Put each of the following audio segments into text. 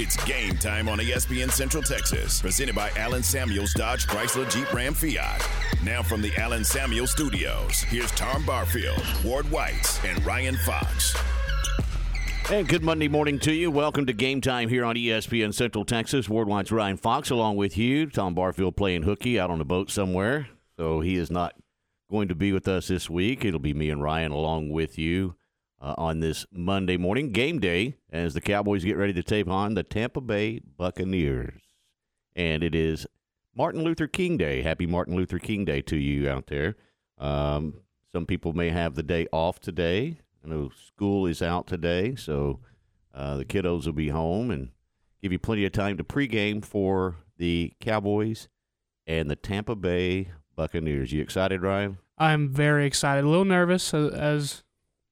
It's game time on ESPN Central Texas, presented by Allen Samuels Dodge Chrysler Jeep Ram Fiat. Now from the Allen Samuels Studios, here's Tom Barfield, Ward White, and Ryan Fox. And good Monday morning to you. Welcome to game time here on ESPN Central Texas. Ward White's Ryan Fox along with you. Tom Barfield playing hooky out on a boat somewhere, so he is not going to be with us this week. It'll be me and Ryan along with you uh, on this Monday morning game day as the Cowboys get ready to take on the Tampa Bay Buccaneers. And it is Martin Luther King Day. Happy Martin Luther King Day to you out there. Um, some people may have the day off today. I know school is out today, so uh, the kiddos will be home and give you plenty of time to pregame for the Cowboys and the Tampa Bay Buccaneers. You excited, Ryan? I'm very excited. A little nervous, as, as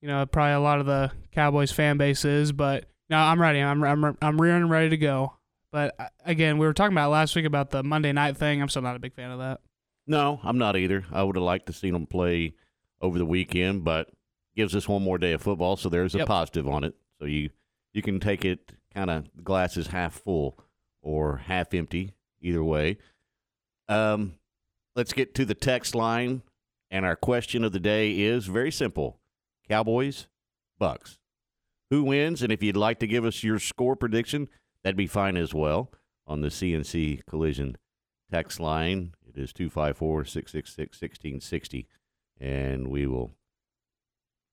you know, probably a lot of the Cowboys fan base is, but no, I'm ready. I'm I'm I'm rearing and ready to go. But uh, again, we were talking about last week about the Monday night thing. I'm still not a big fan of that. No, I'm not either. I would have liked to see them play over the weekend, but gives us one more day of football, so there's a Yep. positive on it. So you you can take it kind of glasses half full or half empty, either way. Um, let's get to the text line, and our question of the day is very simple: Cowboys, Bucks. Who wins? And if you'd like to give us your score prediction, that'd be fine as well on the CNC Collision text line. It is 254 666 1660. And we will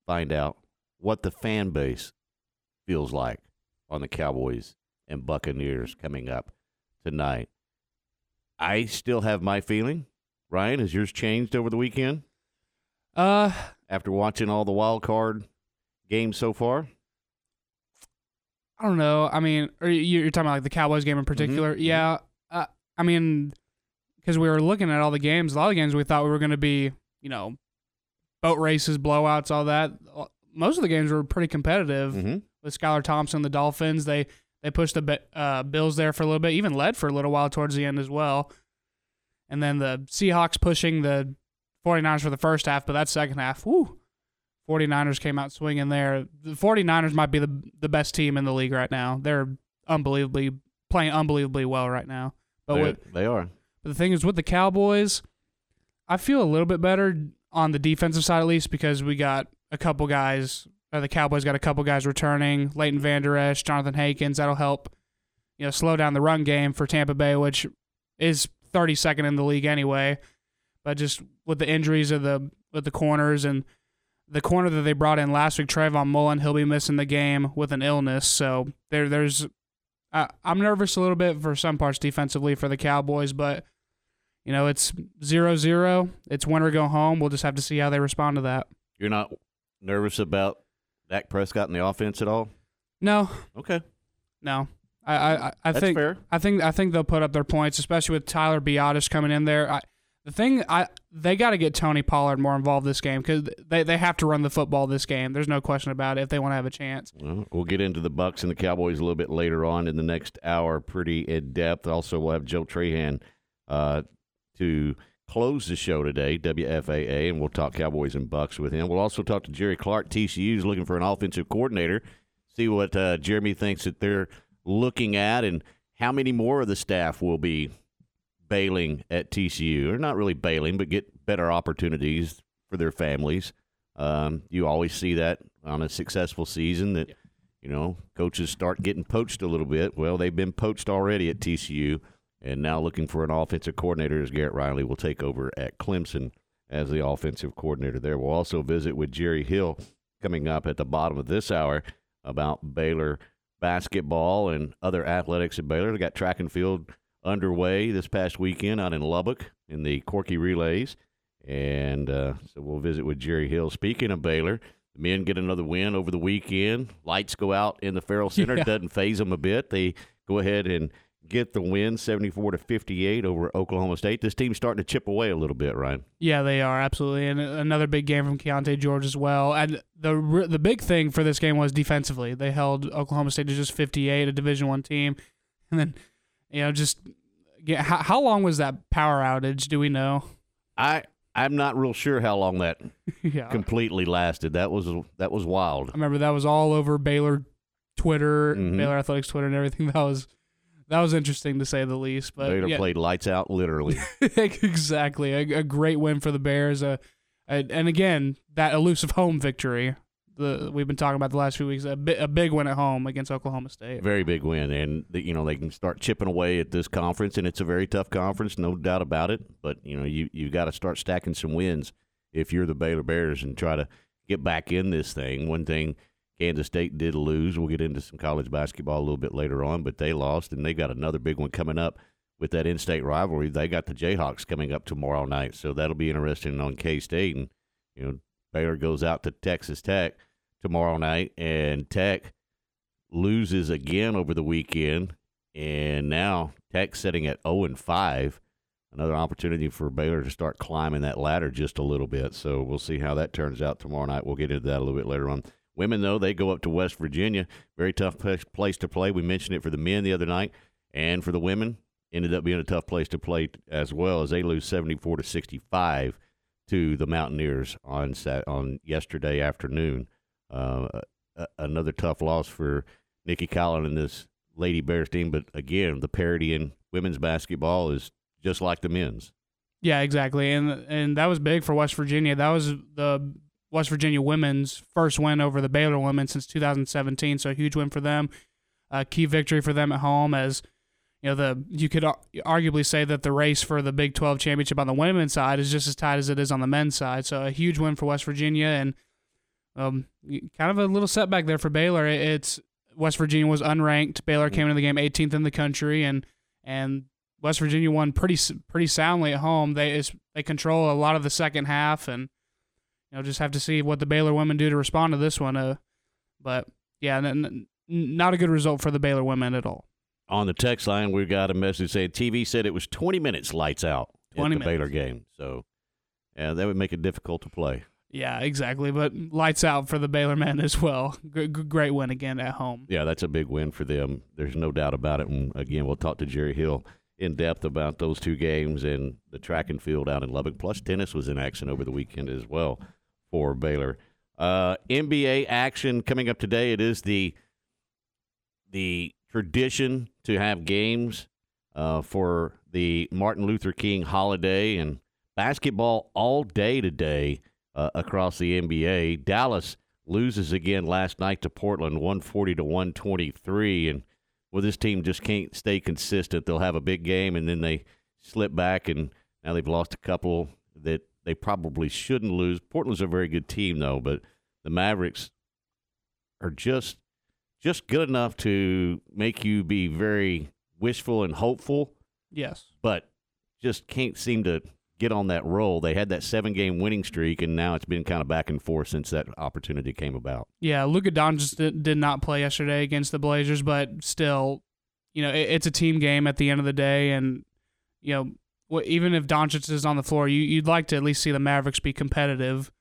find out what the fan base feels like on the Cowboys and Buccaneers coming up tonight. I still have my feeling. Ryan, has yours changed over the weekend Uh, after watching all the wild card games so far? I don't know. I mean, are you, you're talking about like the Cowboys game in particular? mhm. Yeah. Uh, I mean, because we were looking at all the games, a lot of the games we thought we were going to be, you know, boat races, blowouts, all that. Most of the games were pretty competitive. Mm-hmm. with Skylar Thompson, the Dolphins. They they pushed the uh, Bills there for a little bit, even led for a little while towards the end as well. And then the Seahawks pushing the 49ers for the first half, but that second half, whoo, 49ers came out swinging there. The 49ers might be the the best team in the league right now. They're unbelievably playing unbelievably well right now. But They, with, they are. but the thing is with the Cowboys, I feel a little bit better on the defensive side at least because we got a couple guys. Uh, the Cowboys got a couple guys returning. Leighton Vander Esch, Johnathan Hankins. That'll help, you know, slow down the run game for Tampa Bay, which is 32nd in the league anyway. But just with the injuries of the with the corners and the corner that they brought in last week, Trayvon Mullen, he'll be missing the game with an illness. So there, there's I, I'm nervous a little bit for some parts defensively for the Cowboys, but you know it's zero zero. It's win or go home. We'll just have to see how they respond to that. You're not nervous about Dak Prescott in the offense at all? No, Okay. no. I I, I- I That's think fair. I think I think they'll put up their points, especially with Tyler Biadasz coming in there. I, the thing I they got to get Tony Pollard more involved this game because they, they have to run the football this game. There's no question about it if they want to have a chance. Well, we'll get into the Bucks and the Cowboys a little bit later on in the next hour, pretty in depth. Also, we'll have Joe Trahan uh, to close the show today, WFAA, and we'll talk Cowboys and Bucks with him. We'll also talk to Jeremy Clark. TCU's looking for an offensive coordinator. See what uh, Jeremy thinks that they're looking at, and how many more of the staff will be bailing at TCU, or not really bailing, but get better opportunities for their families. Um, you always see that on a successful season that you know coaches start getting poached a little bit. Well, they've been poached already at TCU, and now looking for an offensive coordinator as Garrett Riley will take over at Clemson as the offensive coordinator there. We'll also visit with Jerry Hill coming up at the bottom of this hour about Baylor basketball and other athletics at Baylor. They got track and field underway this past weekend out in Lubbock in the Corky Relays. And uh, so we'll visit with Jerry Hill. Speaking of Baylor, the men get another win over the weekend. Lights go out in the Ferrell Center. Yeah. Doesn't phase them a bit. They go ahead and get the win, seventy-four to fifty-eight over Oklahoma State. This team's starting to chip away a little bit, Ryan. Yeah, they are absolutely, and another big game from Keyonte George as well. And the the big thing for this game was defensively. They held Oklahoma State to just 58, a Division One team, and then you know just yeah, how, how long was that power outage? Do we know? I I'm not real sure how long that yeah, completely lasted. That was that was wild. I remember that was all over Baylor Twitter, Mhm. Baylor Athletics Twitter, and everything. That was that was interesting to say the least. But Baylor yeah, played lights out, literally. exactly a, a great win for the Bears. Uh, and again, that elusive home victory. The we've been talking about the last few weeks. A, bi- a big win at home against Oklahoma State. very big win, and you know they can start chipping away at this conference, and it's a very tough conference, no doubt about it. But you know you you got to start stacking some wins if you're the Baylor Bears and try to get back in this thing. One thing Kansas State did lose. We'll get into some college basketball a little bit later on, but they lost, and they've got another big one coming up with that in-state rivalry. They got the Jayhawks coming up tomorrow night, so that'll be interesting on K State, and you know Baylor goes out to Texas Tech tomorrow night, and Tech loses again over the weekend, and now Tech sitting at 0 and 5. Another opportunity for Baylor to start climbing that ladder just a little bit. So we'll see how that turns out tomorrow night. We'll get into that a little bit later on. Women, though, they go up to West Virginia. Very tough place to play. We mentioned it for the men the other night, and for the women, ended up being a tough place to play as well as they lose 74 to 65 to the Mountaineers on Sat- on yesterday afternoon. Uh, a- another tough loss for Nicki Collen and this Lady Bears team. But again, the parity in women's basketball is just like the men's. Yeah, exactly, and and that was big for West Virginia. That was the West Virginia women's first win over the Baylor women since 2017. So a huge win for them. A key victory for them at home as you know the you could arguably say that the race for the Big 12 championship on the women's side is just as tight as it is on the men's side. So a huge win for West Virginia and um, kind of a little setback there for Baylor. It's West Virginia was unranked. Baylor came into the game 18th in the country and and West Virginia won pretty pretty soundly at home. They they control a lot of the second half, and you know just have to see what the Baylor women do to respond to this one. Uh, but yeah, n- not a good result for the Baylor women at all. On the text line, we got a message saying TV said it was 20 minutes lights out at the minutes. Baylor game. So, yeah, that would make it difficult to play. Yeah, exactly. But lights out for the Baylor men as well. G- great win again at home. Yeah, that's a big win for them. There's no doubt about it. And again, we'll talk to Jerry Hill in depth about those two games and the track and field out in Lubbock. Plus, tennis was in action over the weekend as well for Baylor. Uh, NBA action coming up today. It is the the tradition to have games uh, for the Martin Luther King holiday and basketball all day today uh, across the NBA. Dallas loses again last night to Portland, 140 to 123. And well, this team just can't stay consistent. They'll have a big game and then they slip back, and now they've lost a couple that they probably shouldn't lose. Portland's a very good team, though, but the Mavericks are just just good enough to make you be very wishful and hopeful Yes. but just can't seem to get on that roll. They had that seven game winning streak, and now it's been kind of back and forth since that opportunity came about. Yeah, Luka Doncic did, did not play yesterday against the Blazers, but still, you know, it's a team game at the end of the day, and you know, even if Doncic is on the floor, you'd like to at least see the Mavericks be competitive,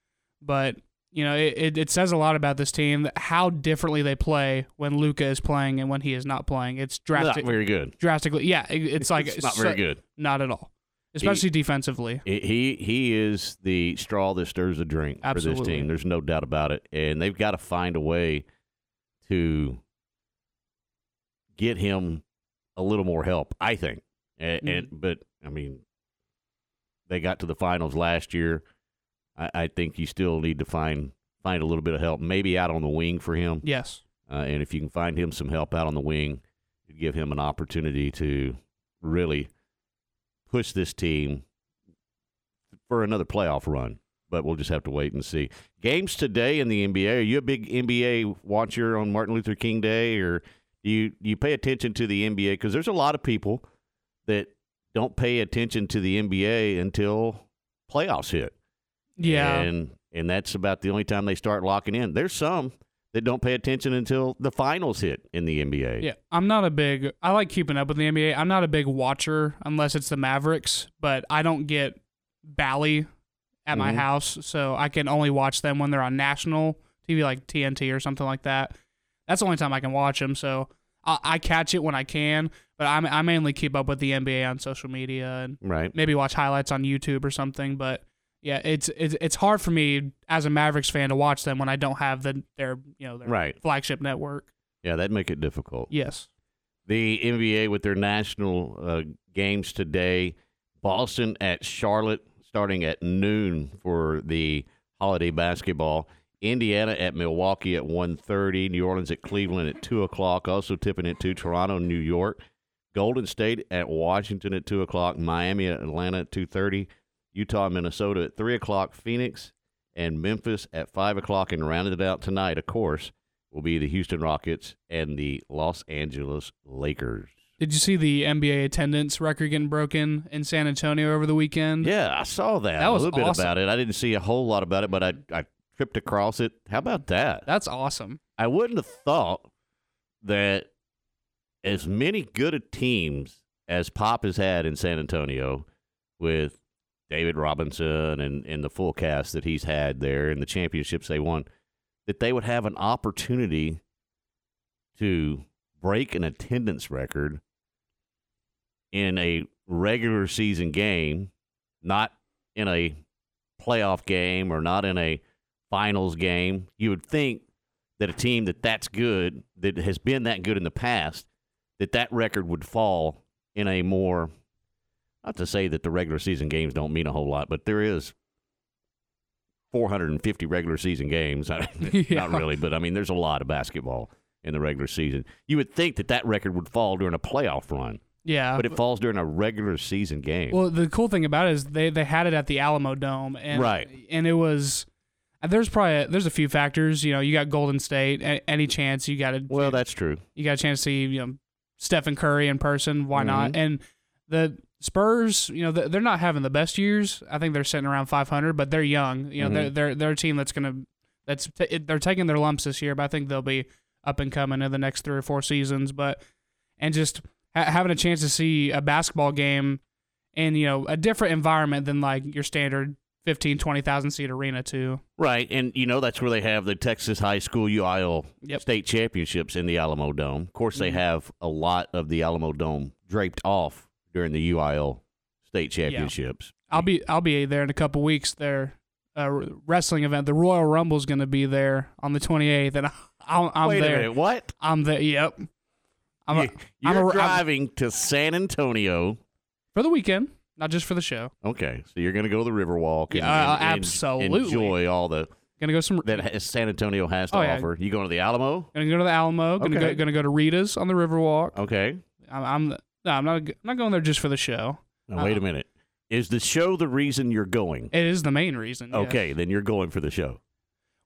but you know, it, it, it says a lot about this team how differently they play when Luka is playing and when he is not playing. It's drastic, Not very good. drastically. Yeah, it- it's like it's not very good. Not at all, especially defensively. He he he is the straw that stirs the drink for this team. There's no doubt about it, and they've got to find a way to get him a little more help. I think, and, and but I mean, they got to the finals last year. I, I think you still need to find find a little bit of help, maybe out on the wing for him. Yes. Uh, and if you can find him some help out on the wing, give him an opportunity to really push this team for another playoff run. But we'll just have to wait and see. Games today in the NBA. Are you a big NBA watcher on Martin Luther King Day, or do you do you pay attention to the NBA? Because there's a lot of people that don't pay attention to the NBA until playoffs hit. Yeah. And and that's about the only time they start locking in. There's some that don't pay attention until the finals hit in the NBA. Yeah, I'm not a big. I like keeping up with the NBA. I'm not a big watcher unless it's the Mavericks, but I don't get Bally at my Mhm. house, so I can only watch them when they're on national TV, like TNT or something like that. That's the only time I can watch them. So I, I catch it when I can, but I, I mainly keep up with the NBA on social media and Right. maybe watch highlights on YouTube or something. But yeah, it's it's it's hard for me as a Mavericks fan to watch them when I don't have the their you know their Right. flagship network. Yeah, that'd make it difficult. Yes. The NBA with their national uh, games today. Boston at Charlotte starting at noon for the holiday basketball. Indiana at Milwaukee at 1.30. New Orleans at Cleveland at 2 o'clock. Also tipping at 2. Toronto, New York. Golden State at Washington at 2 o'clock. Miami at Atlanta at 2.30. Utah, Minnesota at 3 o'clock. Phoenix and Memphis at 5 o'clock. And rounded it out tonight, of course, will be the Houston Rockets and the Los Angeles Lakers. Did you see the NBA attendance record getting broken in San Antonio over the weekend? Yeah, I saw that. That was a little bit awesome. about it. I didn't see a whole lot about it, but I, I tripped across it. How about that? That's awesome. I wouldn't have thought that as many good a teams as Pop has had in San Antonio with David Robinson and, and the full cast that he's had there and the championships they won, that they would have an opportunity to break an attendance record in a regular season game, not in a playoff game or not in a finals game. You would think that a team that that's good, that has been that good in the past, that that record would fall in a more, not to say that the regular season games don't mean a whole lot, but there is 450 regular season games. Yeah. Not really, but I mean, there's a lot of basketball in the regular season. You would think that that record would fall during a playoff run, Yeah. but it falls during a regular season game. well, the cool thing about it is they, they had it at the Alamo Dome, and Right. and it was. There's probably there's a few factors. You know, you got Golden State. a- Any chance you got a well, that's true. you got a chance to see you know Stephen Curry in person. Why not? Mhm. And the Spurs, you know, they're not having the best years. I think they're sitting around 500, but they're young. You know, they're Mhm. they're they're a team that's gonna that's t- they're taking their lumps this year, but I think they'll be up and coming in the next three or four seasons. But and just ha- having a chance to see a basketball game in you know a different environment than like your standard 15 20,000 seat arena too. Right, and you know that's where they have the Texas High School UIL Yep. state championships in the Alamo Dome. Of course, they Mhm. have a lot of the Alamo Dome draped off during the UIL state championships. I'll be I'll be there in a couple weeks. Their uh, wrestling event, the Royal Rumble, is going to be there on the 28th, and I'm, I'm Wait there. a minute, what? I'm there. Yep. I'm a, you, I'm a- I'm- to San Antonio. for the weekend, not just for the show. Okay, so you're going to go to the Riverwalk and, Yeah, and- and absolutely. enjoy all the Gonna go some. that San Antonio has to Oh, yeah. offer. You going to the Alamo? Gonna go to the Alamo. Gonna Okay. go. Gonna go to Rita's on the Riverwalk. Okay. I'm. I'm no, I'm not. I'm not going there just for the show. Now, wait a Uh-uh. minute. Is the show the reason you're going? It is the main reason. Okay, then you're going for the show.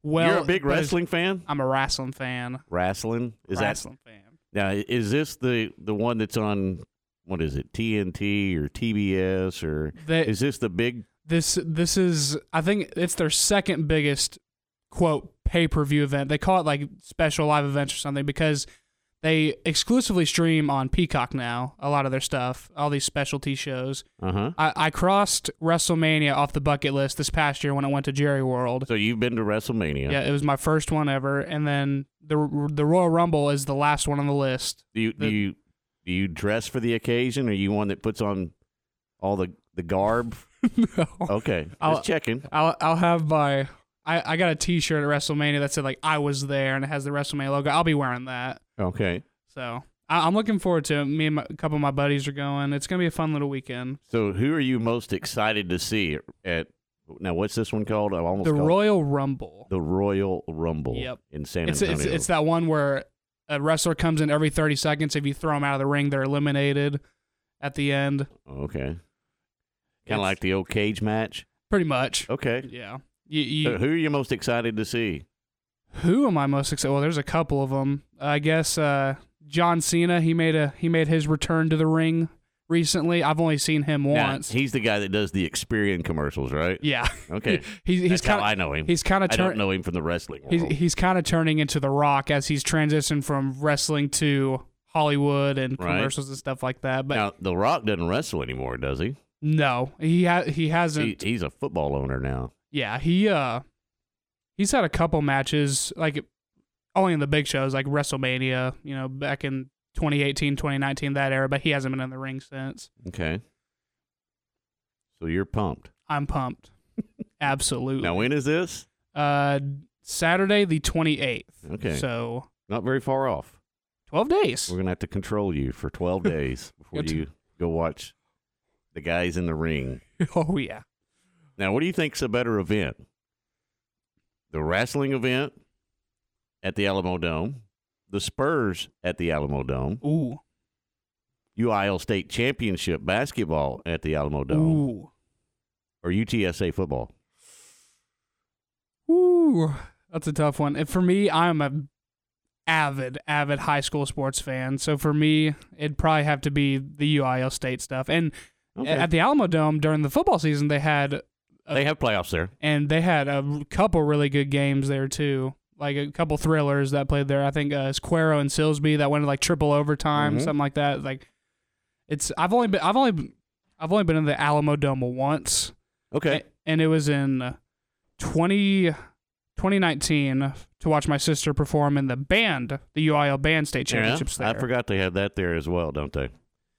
Well, you're a big wrestling fan. I'm a wrestling fan. Wrestling is that wrestling fan. Now, is this the the one that's on what is it, TNT or TBS or They, is this the big? this this is I think it's their second biggest quote pay per view event. They call it like special live events or something because they exclusively stream on Peacock now. A lot of their stuff, all these specialty shows. Uh huh. I, I crossed WrestleMania off the bucket list this past year when I went to Jerry World. So you've been to WrestleMania. Yeah, it was my first one ever, and then the the Royal Rumble is the last one on the list. Do you do you do you dress for the occasion? Are you one that puts on all the the garb? no. Okay, just I'll- checking. I'll I'll have my I, I got a T-shirt at WrestleMania that said like I was there and it has the WrestleMania logo. I'll be wearing that. Okay, So I, I'm looking forward to it. Me and my, a couple of my buddies are going. It's gonna be a fun little weekend. so who are you most excited to see at? Now, what's this one called? I almost The Royal Rumble. the Royal Rumble. Yep. in San It's Antonio. it's it's that one where a wrestler comes in every 30 seconds. If you throw them out of the ring, they're eliminated at the end. okay. Kind of like the old cage match. Pretty much. Okay. Yeah. You, you, So who are you most excited to see? Who am I most excited? Well, there's a couple of them. I guess uh, John Cena. He made a he made his return to the ring recently. I've only seen him Now, once. he's the guy that does the Experian commercials, right? yeah. Okay. He, he's he's That's kind how I of know him. he's kind of I don't know him from the wrestling he's world. he's kind of turning into the Rock as he's transitioned from wrestling to Hollywood and Right. commercials and stuff like that. But now, The Rock doesn't wrestle anymore, does he? no, he ha- he hasn't. he? He's a football owner now. Yeah, he uh he's had a couple matches like only in the big shows like WrestleMania, you know, back in 2018, 2019 that era, but he hasn't been in the ring since. Okay. So you're pumped. I'm pumped. Absolutely. Now, when is this? Uh Saturday the 28th. Okay. So Not very far off. 12 days. We're going to have to control you for 12 days before Good. you go watch the guys in the ring. oh yeah. Now, what do you think's a better event? The wrestling event at the Alamo Dome, the Spurs at the Alamo Dome, Ooh. UIL State Championship basketball at the Alamo Dome, Ooh. or UTSA football? Ooh. That's a tough one. And for me, I'm a avid, avid high school sports fan. So for me, it'd probably have to be the UIL State stuff. And Okay. at the Alamo Dome during the football season, they had they have playoffs there. and they had a couple really good games there too. Like a couple thrillers that played there. I think uh, Cuero and Silsbee that went to like triple overtime, Mhm. something like that. Like it's I've only been I've only I've only been in the Alamo Dome once. Okay. And it was in 20, 2019 to watch my sister perform in the band, the UIL band state championships yeah, there. I forgot they have that there as well, don't they?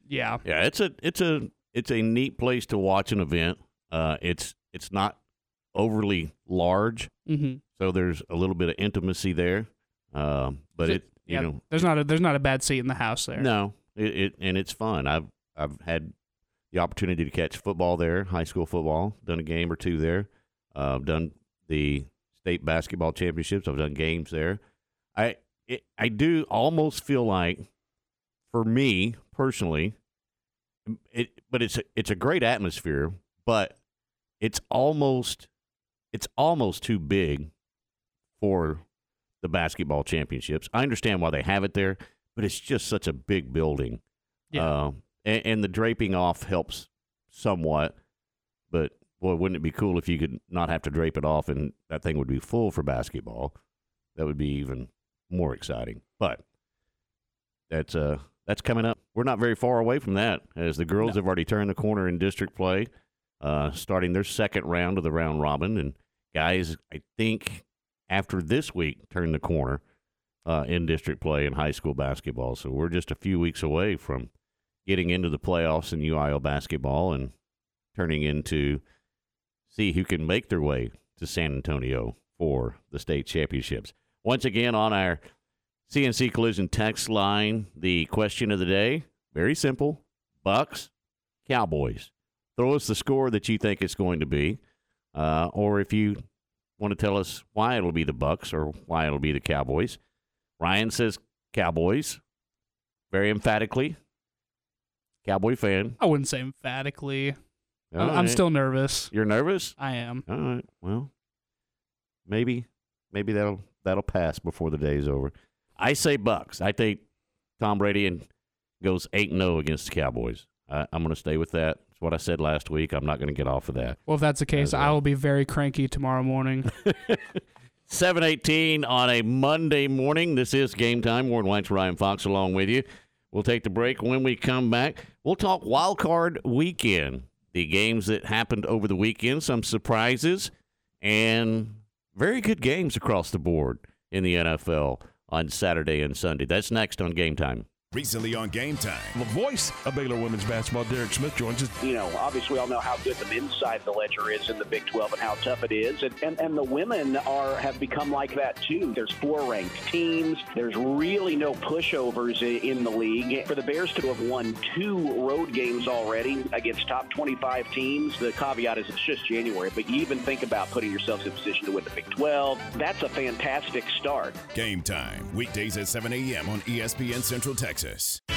Yeah. Yeah, it's a it's a it's a neat place to watch an event. Uh, it's it's not overly large, Mm-hmm. so there's a little bit of intimacy there. Um, but it you yeah, know there's not a there's not a bad seat in the house there. no it, it and it's fun. I've I've had the opportunity to catch football there, high school football. Done a game or two there. Uh, I've done the state basketball championships. I've done games there. I it, I do almost feel like, for me personally, it but it's a, it's a great atmosphere, but it's almost it's almost too big for the basketball championships. I understand why they have it there, but it's just such a big building. Yeah. Um, and, and the draping off helps somewhat, but boy, wouldn't it be cool if you could not have to drape it off and that thing would be full for basketball? That would be even more exciting. But that's uh that's coming up. We're not very far away from that, as the girls have already turned the corner in district play, uh, starting their second round of the round robin. And guys, I think after this week, turn the corner uh, in district play in high school basketball. So we're just a few weeks away from getting into the playoffs in UIL basketball and turning into see who can make their way to San Antonio for the state championships. Once again, on our CNC Collision text line, the question of the day very simple Bucks, Cowboys. Throw us the score that you think it's going to be, uh, or if you want to tell us why it'll be the Bucks or why it'll be the Cowboys. Ryan says Cowboys, very emphatically. Cowboy fan. I wouldn't say emphatically. All I'm, right. still nervous. You're nervous? I am. All right. Well, maybe maybe that'll that'll pass before the day's over. I say Bucks. I think Tom Brady and goes eight and zero against the Cowboys. I, I'm going to stay with that. It's what I said last week. I'm not going to get off of that. Well, if that's the case, well. Uh, I will be very cranky tomorrow morning. 718 on a Monday morning. This is game time. Ward White's Ryan Fox along with you. We'll take the break. When we come back, we'll talk wild card weekend. The games that happened over the weekend, some surprises, and very good games across the board in the NFL on Saturday and Sunday. That's next on game time. Recently on Game Time. The voice of Baylor women's basketball, Derek Smith, joins us. you know, obviously we all know how good the men's side of the ledger is in the Big 12 and how tough it is. And, and, and the women are have become like that too. There's four ranked teams. There's really no pushovers i- in the league. For the Bears to have won two road games already against top 25 teams, the caveat is it's just January, but you even think about putting yourselves in position to win the Big 12. That's a fantastic start. Game Time. Weekdays at 7 a.m. on ESPN Central Texas. This.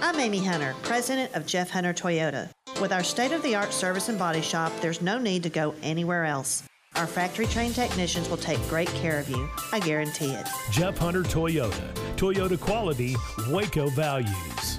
I'm Amy Hunter, president of Jeff Hunter Toyota. With our state of the art service and body shop, there's no need to go anywhere else. Our factory trained technicians will take great care of you. I guarantee it. Jeff Hunter Toyota. Toyota quality, Waco values.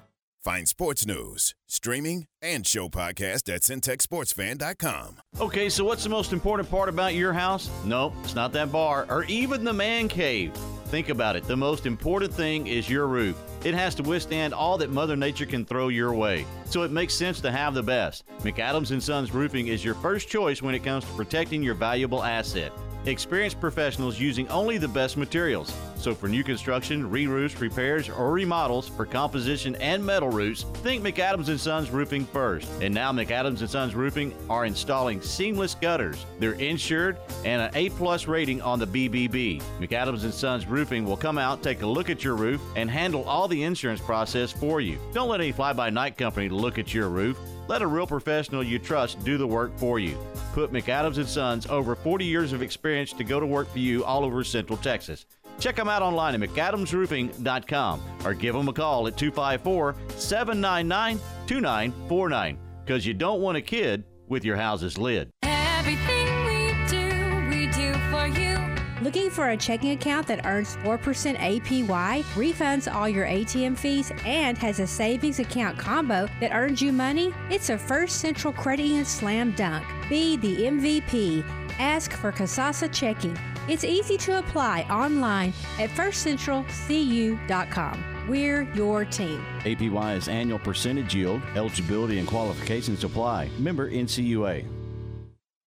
Find sports news, streaming, and show podcast at centexsportsfan.com. Okay, so what's the most important part about your house? Nope, it's not that bar or even the man cave. Think about it. The most important thing is your roof. It has to withstand all that Mother Nature can throw your way. So it makes sense to have the best. McAdams and Sons Roofing is your first choice when it comes to protecting your valuable asset. Experienced professionals using only the best materials. So for new construction, re-roofs, repairs, or remodels for composition and metal roofs, think McAdams and Sons Roofing first. And now McAdams Sons Roofing are installing seamless gutters. They're insured and an A-plus rating on the BBB. McAdams Sons Roofing will come out, take a look at your roof, and handle all the insurance process for you. Don't let any fly-by-night company look at your roof. Let a real professional you trust do the work for you. Put McAdams Sons over 40 years of experience to go to work for you all over Central Texas. Check them out online at McAdamsRoofing.com or give them a call at 254 799 2949 because you don't want a kid with your house's lid. Everything we do, we do for you. Looking for a checking account that earns 4% APY, refunds all your ATM fees, and has a savings account combo that earns you money? It's a First Central Credit Union slam dunk. Be the MVP. Ask for Kasasa Checking. It's easy to apply online at firstcentralcu.com. We're your team. APY is annual percentage yield. Eligibility and qualifications apply. Member NCUA.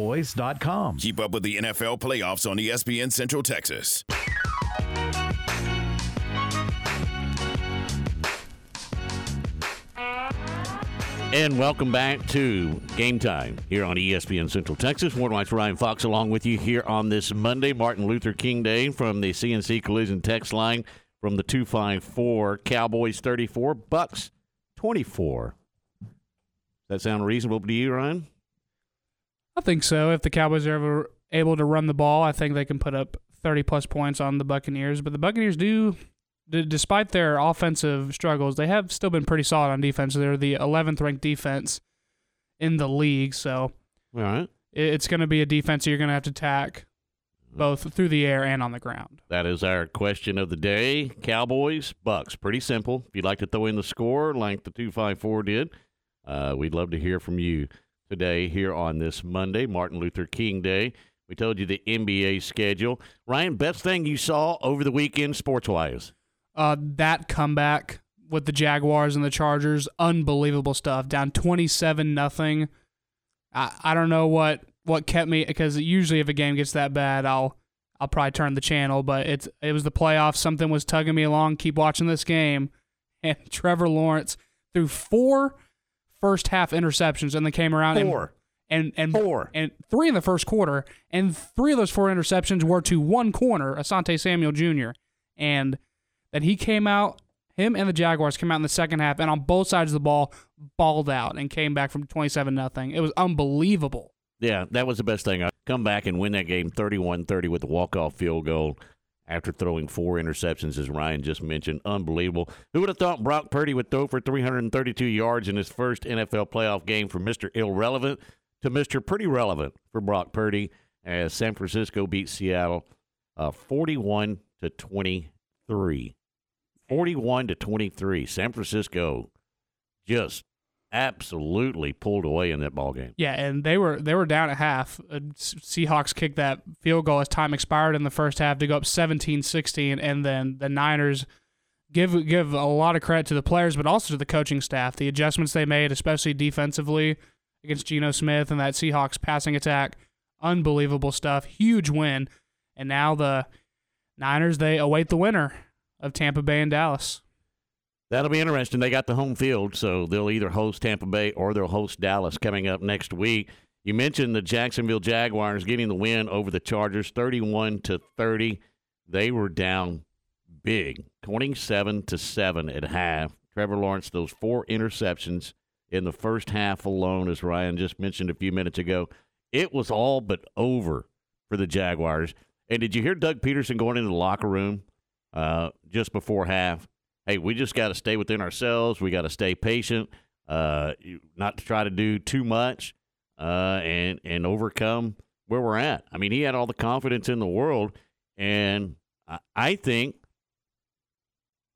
pioneerboys.com. Keep up with the NFL playoffs on ESPN Central Texas. And welcome back to Game Time here on ESPN Central Texas. Ward White's Ryan Fox along with you here on this Monday, Martin Luther King Day, from the CNC Collision text line from the 254 Cowboys 34, Bucks 24. Does that sound reasonable to you, Ryan? I think so. If the Cowboys are ever able to run the ball, I think they can put up 30 plus points on the Buccaneers. But the Buccaneers do, d- despite their offensive struggles, they have still been pretty solid on defense. They're the 11th ranked defense in the league. So All right. it- it's going to be a defense you're going to have to attack both through the air and on the ground. That is our question of the day. Cowboys, Bucks. Pretty simple. If you'd like to throw in the score like the 254 did, uh, we'd love to hear from you today here on this Monday, Martin Luther King Day. We told you the NBA schedule. Ryan, best thing you saw over the weekend sports wise? Uh, that comeback with the Jaguars and the Chargers, unbelievable stuff. Down 27 nothing. I, I don't know what what kept me because usually if a game gets that bad, I'll I'll probably turn the channel. But it's it was the playoffs. Something was tugging me along. Keep watching this game, and Trevor Lawrence threw four first half interceptions, and they came around and- Four. and and Four. and three in the first quarter, and three of those four interceptions were to one corner, Asante Samuel Jr. And then he came out him and the Jaguars came out in the second half and on both sides of the ball balled out and came back from 27 nothing. It was unbelievable. Yeah, that was the best thing. I come back and win that game 31-30 with a walk-off field goal after throwing four interceptions, as Ryan just mentioned. Unbelievable. Who would have thought Brock Purdy would throw for 332 yards in his first NFL playoff game from Mr. Irrelevant to Mr. Pretty Relevant for Brock Purdy as San Francisco beat Seattle uh, 41 to 23. 41 to 23. San Francisco just absolutely pulled away in that ball game. Yeah, and they were they were down at half. Uh, Seahawks kicked that field goal as time expired in the first half to go up 17-16 and then the Niners give give a lot of credit to the players but also to the coaching staff. The adjustments they made, especially defensively against Geno Smith and that Seahawks passing attack, unbelievable stuff. Huge win. And now the Niners they await the winner of Tampa Bay and Dallas. That'll be interesting. They got the home field, so they'll either host Tampa Bay or they'll host Dallas coming up next week. You mentioned the Jacksonville Jaguars getting the win over the Chargers, thirty-one to thirty. They were down big, twenty-seven to seven at half. Trevor Lawrence, those four interceptions in the first half alone, as Ryan just mentioned a few minutes ago, it was all but over for the Jaguars. And did you hear Doug Pederson going into the locker room uh, just before half? Hey, we just got to stay within ourselves. We got to stay patient, uh, not to try to do too much, uh, and and overcome where we're at. I mean, he had all the confidence in the world, and I, I think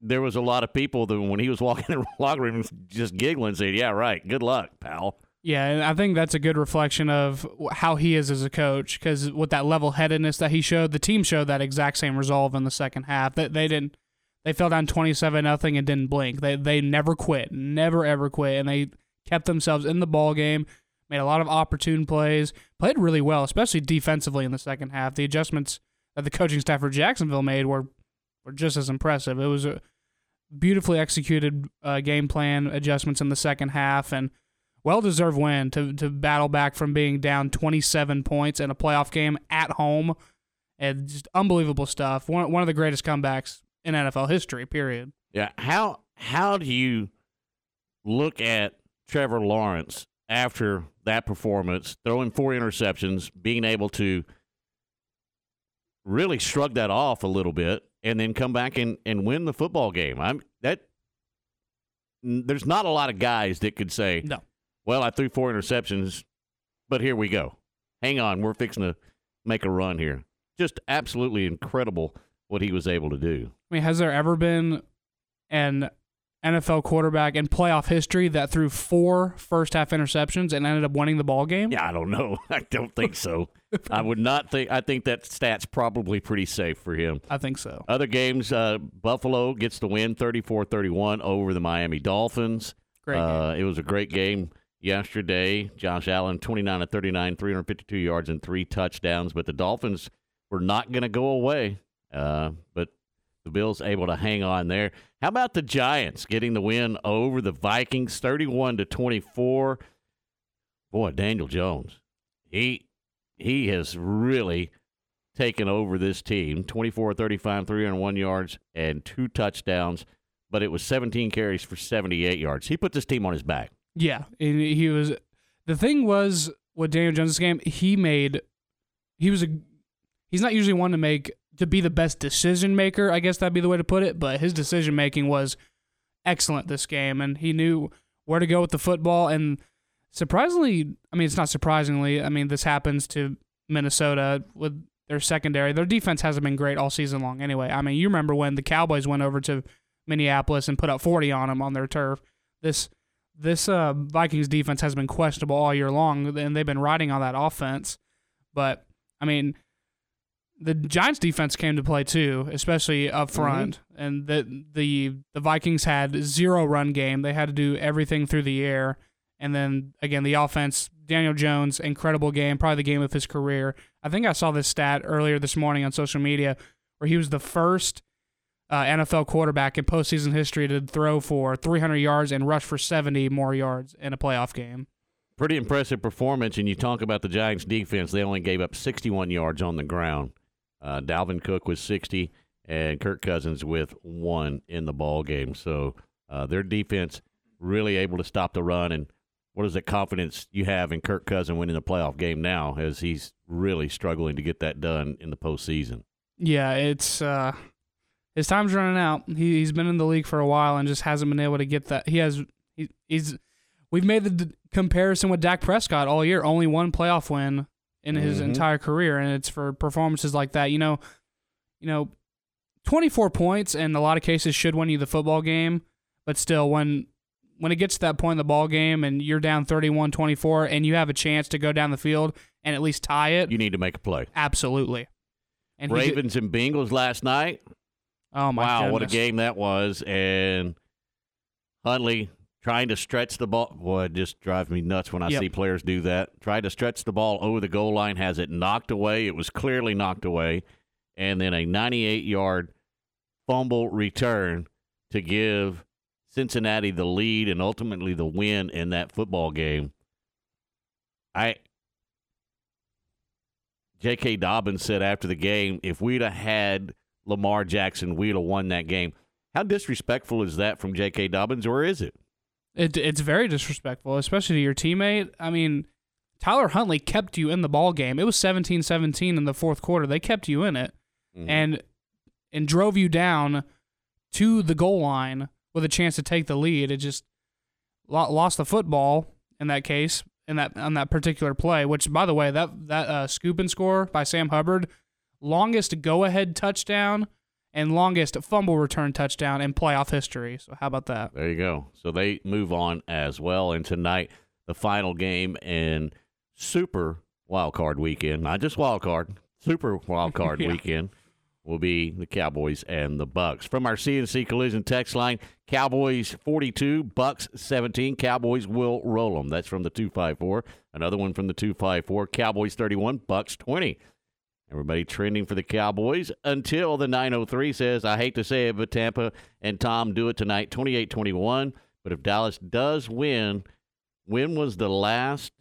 there was a lot of people that when he was walking in the locker room, just giggling, saying, "Yeah, right. Good luck, pal." Yeah, and I think that's a good reflection of how he is as a coach. Because with that level-headedness that he showed, the team showed that exact same resolve in the second half. That they didn't they fell down 27 nothing and didn't blink. They they never quit, never ever quit, and they kept themselves in the ball game. Made a lot of opportune plays, played really well, especially defensively in the second half. The adjustments that the coaching staff for Jacksonville made were were just as impressive. It was a beautifully executed uh, game plan adjustments in the second half and well deserved win to to battle back from being down 27 points in a playoff game at home and just unbelievable stuff. One one of the greatest comebacks in NFL history. Period. Yeah. How how do you look at Trevor Lawrence after that performance, throwing four interceptions, being able to really shrug that off a little bit, and then come back and, and win the football game? I'm that. There's not a lot of guys that could say, No. Well, I threw four interceptions, but here we go. Hang on, we're fixing to make a run here. Just absolutely incredible what he was able to do. I mean, has there ever been an NFL quarterback in playoff history that threw four first half interceptions and ended up winning the ball game? Yeah, I don't know. I don't think so. I would not think. I think that stat's probably pretty safe for him. I think so. Other games, uh, Buffalo gets the win 34-31 over the Miami Dolphins. Great Uh, it was a great game yesterday. Josh Allen, 29 to 39, 352 yards and three touchdowns. But the Dolphins were not going to go away. Uh, but the Bills able to hang on there. How about the Giants getting the win over the Vikings, 31 to 24? Boy, Daniel Jones, he he has really taken over this team. 24 35, 301 yards and two touchdowns, but it was 17 carries for 78 yards. He put this team on his back. Yeah, and he was. The thing was with Daniel Jones' game, he made. He was a. He's not usually one to make to be the best decision maker. I guess that'd be the way to put it. But his decision making was excellent this game, and he knew where to go with the football. And surprisingly, I mean, it's not surprisingly. I mean, this happens to Minnesota with their secondary. Their defense hasn't been great all season long. Anyway, I mean, you remember when the Cowboys went over to Minneapolis and put up 40 on them on their turf. This this uh, Vikings defense has been questionable all year long, and they've been riding on that offense. But I mean, the Giants defense came to play too, especially up front. And the the the Vikings had zero run game. They had to do everything through the air. And then again, the offense. Daniel Jones, incredible game, probably the game of his career. I think I saw this stat earlier this morning on social media, where he was the first uh, NFL quarterback in postseason history to throw for 300 yards and rush for 70 more yards in a playoff game. Pretty impressive performance. And you talk about the Giants' defense; they only gave up 61 yards on the ground. Uh, Dalvin Cook was 60, and Kirk Cousins with one in the ball game. So uh, their defense really able to stop the run. And what is the confidence you have in Kirk Cousins winning the playoff game now, as he's really struggling to get that done in the postseason? Yeah, it's uh, his time's running out. He, he's been in the league for a while and just hasn't been able to get that. He has he, he's we've made the d- comparison with Dak Prescott all year. Only one playoff win in his Mhm. entire career, and it's for performances like that. You know, you know, twenty four points in a lot of cases should win you the football game, but still, when when it gets to that point in the ball game and you're down 31-24 and you have a chance to go down the field and at least tie it, You need to make a play. absolutely. And Ravens and Bengals last night. oh my wow, what a game that was! And Huntley trying to stretch the ball. Boy, it just drives me nuts when I Yep. see players do that. Tried to stretch the ball over the goal line, has it knocked away. It was clearly knocked away, and then a 98-yard fumble return to give Cincinnati the lead and ultimately the win in that football game. I J.K. Dobbins said after the game, if we'd have had Lamar Jackson, we'd have won that game. How disrespectful is that from J.K. Dobbins, or is it? It, it's very disrespectful, especially to your teammate. I mean, Tyler Huntley kept you in the ball game. It was 17-17 in the fourth quarter. They kept you in it Mhm. and and drove you down to the goal line with a chance to take the lead. It just lost the football in that case in that on that particular play. Which, by the way, that that uh, scoop and score by Sam Hubbard, longest go ahead touchdown and longest fumble return touchdown in playoff history. So how about that? There you go. So they move on as well. And tonight, the final game in Super Wild Card Weekend, not just Wild Card, Super Wild Card Yeah. Weekend, will be the Cowboys and the Bucks. From our CNC Collision text line, Cowboys 42, Bucks 17. Cowboys will roll them. That's from the 254. Another one from the 254. Cowboys 31, Bucks 20. Everybody trending for the Cowboys until the 903 says, I hate to say it, but Tampa and Tom do it tonight, 28 21. But if Dallas does win, when was the last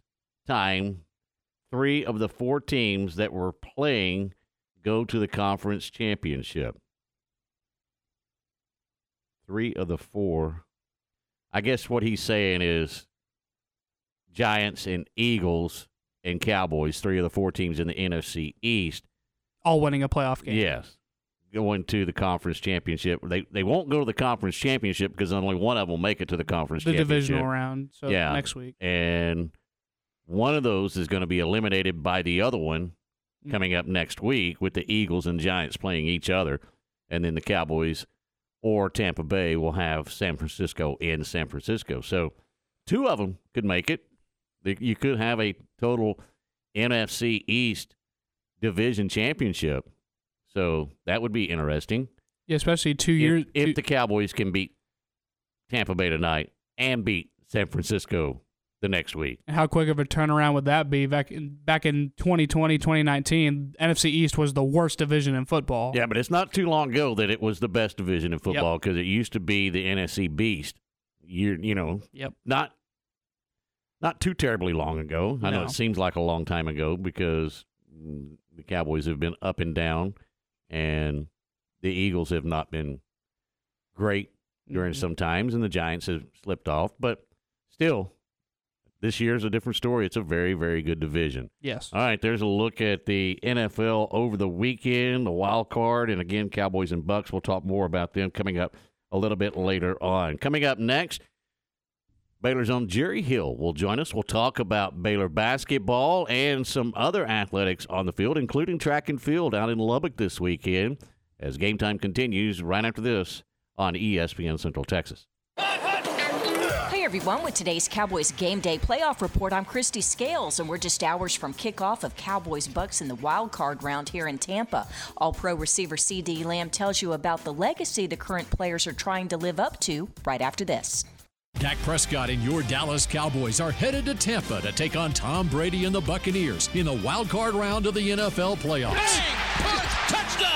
time three of the four teams that were playing go to the conference championship? Three of the four. I guess what he's saying is Giants and Eagles and Cowboys, three of the four teams in the NFC East. All winning a playoff game. Yes. Going to the conference championship. They they won't go to the conference championship because only one of them will make it to the conference championship. the divisional round. So yeah. next week. And one of those is going to be eliminated by the other one Mm. coming up next week with the Eagles and Giants playing each other. And then the Cowboys or Tampa Bay will have San Francisco in San Francisco. So two of them could make it. You could have a total NFC East division championship. So that would be interesting. Yeah, especially two If- years. If, the Cowboys can beat Tampa Bay tonight and beat San Francisco the next week. How quick of a turnaround would that be? Back in, back in 2020, 2019, NFC East was the worst division in football. Yeah, but it's not too long ago that it was the best division in football because it used to be the NFC Beast. You you know, Yep. not not too terribly long ago. I know it seems like a long time ago because the Cowboys have been up and down, and the Eagles have not been great during Mhm. some times, and the Giants have slipped off. But still, this year's a different story. It's a very very good division. Yes. All right, there's a look at the NFL over the weekend, the wild card, and again, Cowboys and Bucks. We'll talk more about them coming up a little bit later on. Coming up next, Baylor's own Jerry Hill will join us. We'll talk about Baylor basketball and some other athletics on the field, including track and field out in Lubbock this weekend, as game time continues right after this on ESPN Central Texas. Hey everyone, with today's Cowboys Game Day Playoff Report, I'm Kristi Scales, and we're just hours from kickoff of Cowboys Bucks in the wild card round here in Tampa. All pro receiver CeeDee Lamb tells you about the legacy the current players are trying to live up to right after this. Dak Prescott and your Dallas Cowboys are headed to Tampa to take on Tom Brady and the Buccaneers in the wild card round of the NFL playoffs.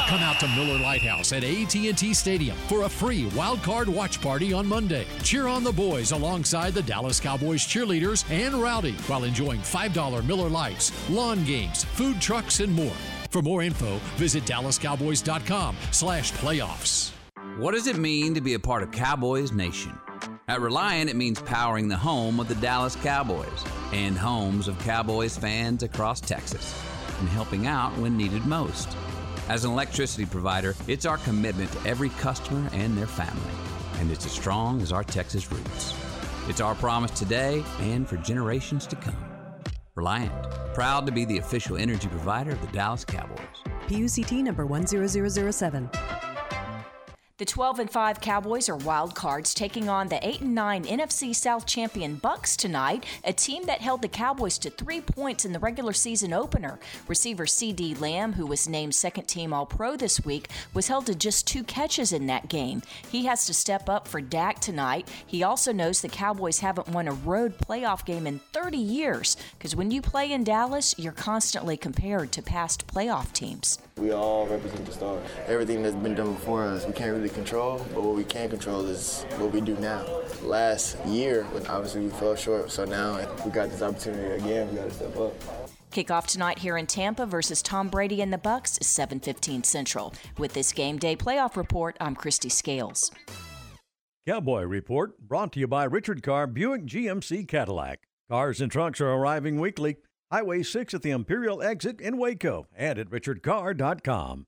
Come out to Miller Lite House at AT&T Stadium for a free wild card watch party on Monday. Cheer on the boys alongside the Dallas Cowboys cheerleaders and Rowdy while enjoying $5 Miller Lites, lawn games, food trucks, and more. For more info, visit DallasCowboys.com slash playoffs. What does it mean to be a part of Cowboys Nation? At Reliant, it means powering the home of the Dallas Cowboys and homes of Cowboys fans across Texas and helping out when needed most. As an electricity provider, it's our commitment to every customer and their family, and it's as strong as our Texas roots. It's our promise today and for generations to come. Reliant, proud to be the official energy provider of the Dallas Cowboys. PUCT number 10007. The 12 and 5 Cowboys are wild cards taking on the 8 and 9 NFC South champion Bucks tonight, a team that held the Cowboys to 3 points in the regular season opener. Receiver CeeDee Lamb, who was named second team All-Pro this week, was held to just 2 catches in that game. He has to step up for Dak tonight. He also knows the Cowboys haven't won a road playoff game in 30 years because when you play in Dallas, you're constantly compared to past playoff teams. We all represent the stars. Everything that's been done before us, we can't really control, but what we can control is what we do now. Last year, when obviously we fell short, so now if we got this opportunity again, we got to step up. Kickoff tonight here in Tampa versus Tom Brady and the Bucks, is seven fifteen Central. With this game day playoff report, I'm Kristi Scales. Cowboy Report brought to you by Richard Carr Buick GMC Cadillac. Cars and trucks are arriving weekly. Highway 6 at the Imperial exit in Waco and at richardcarr.com.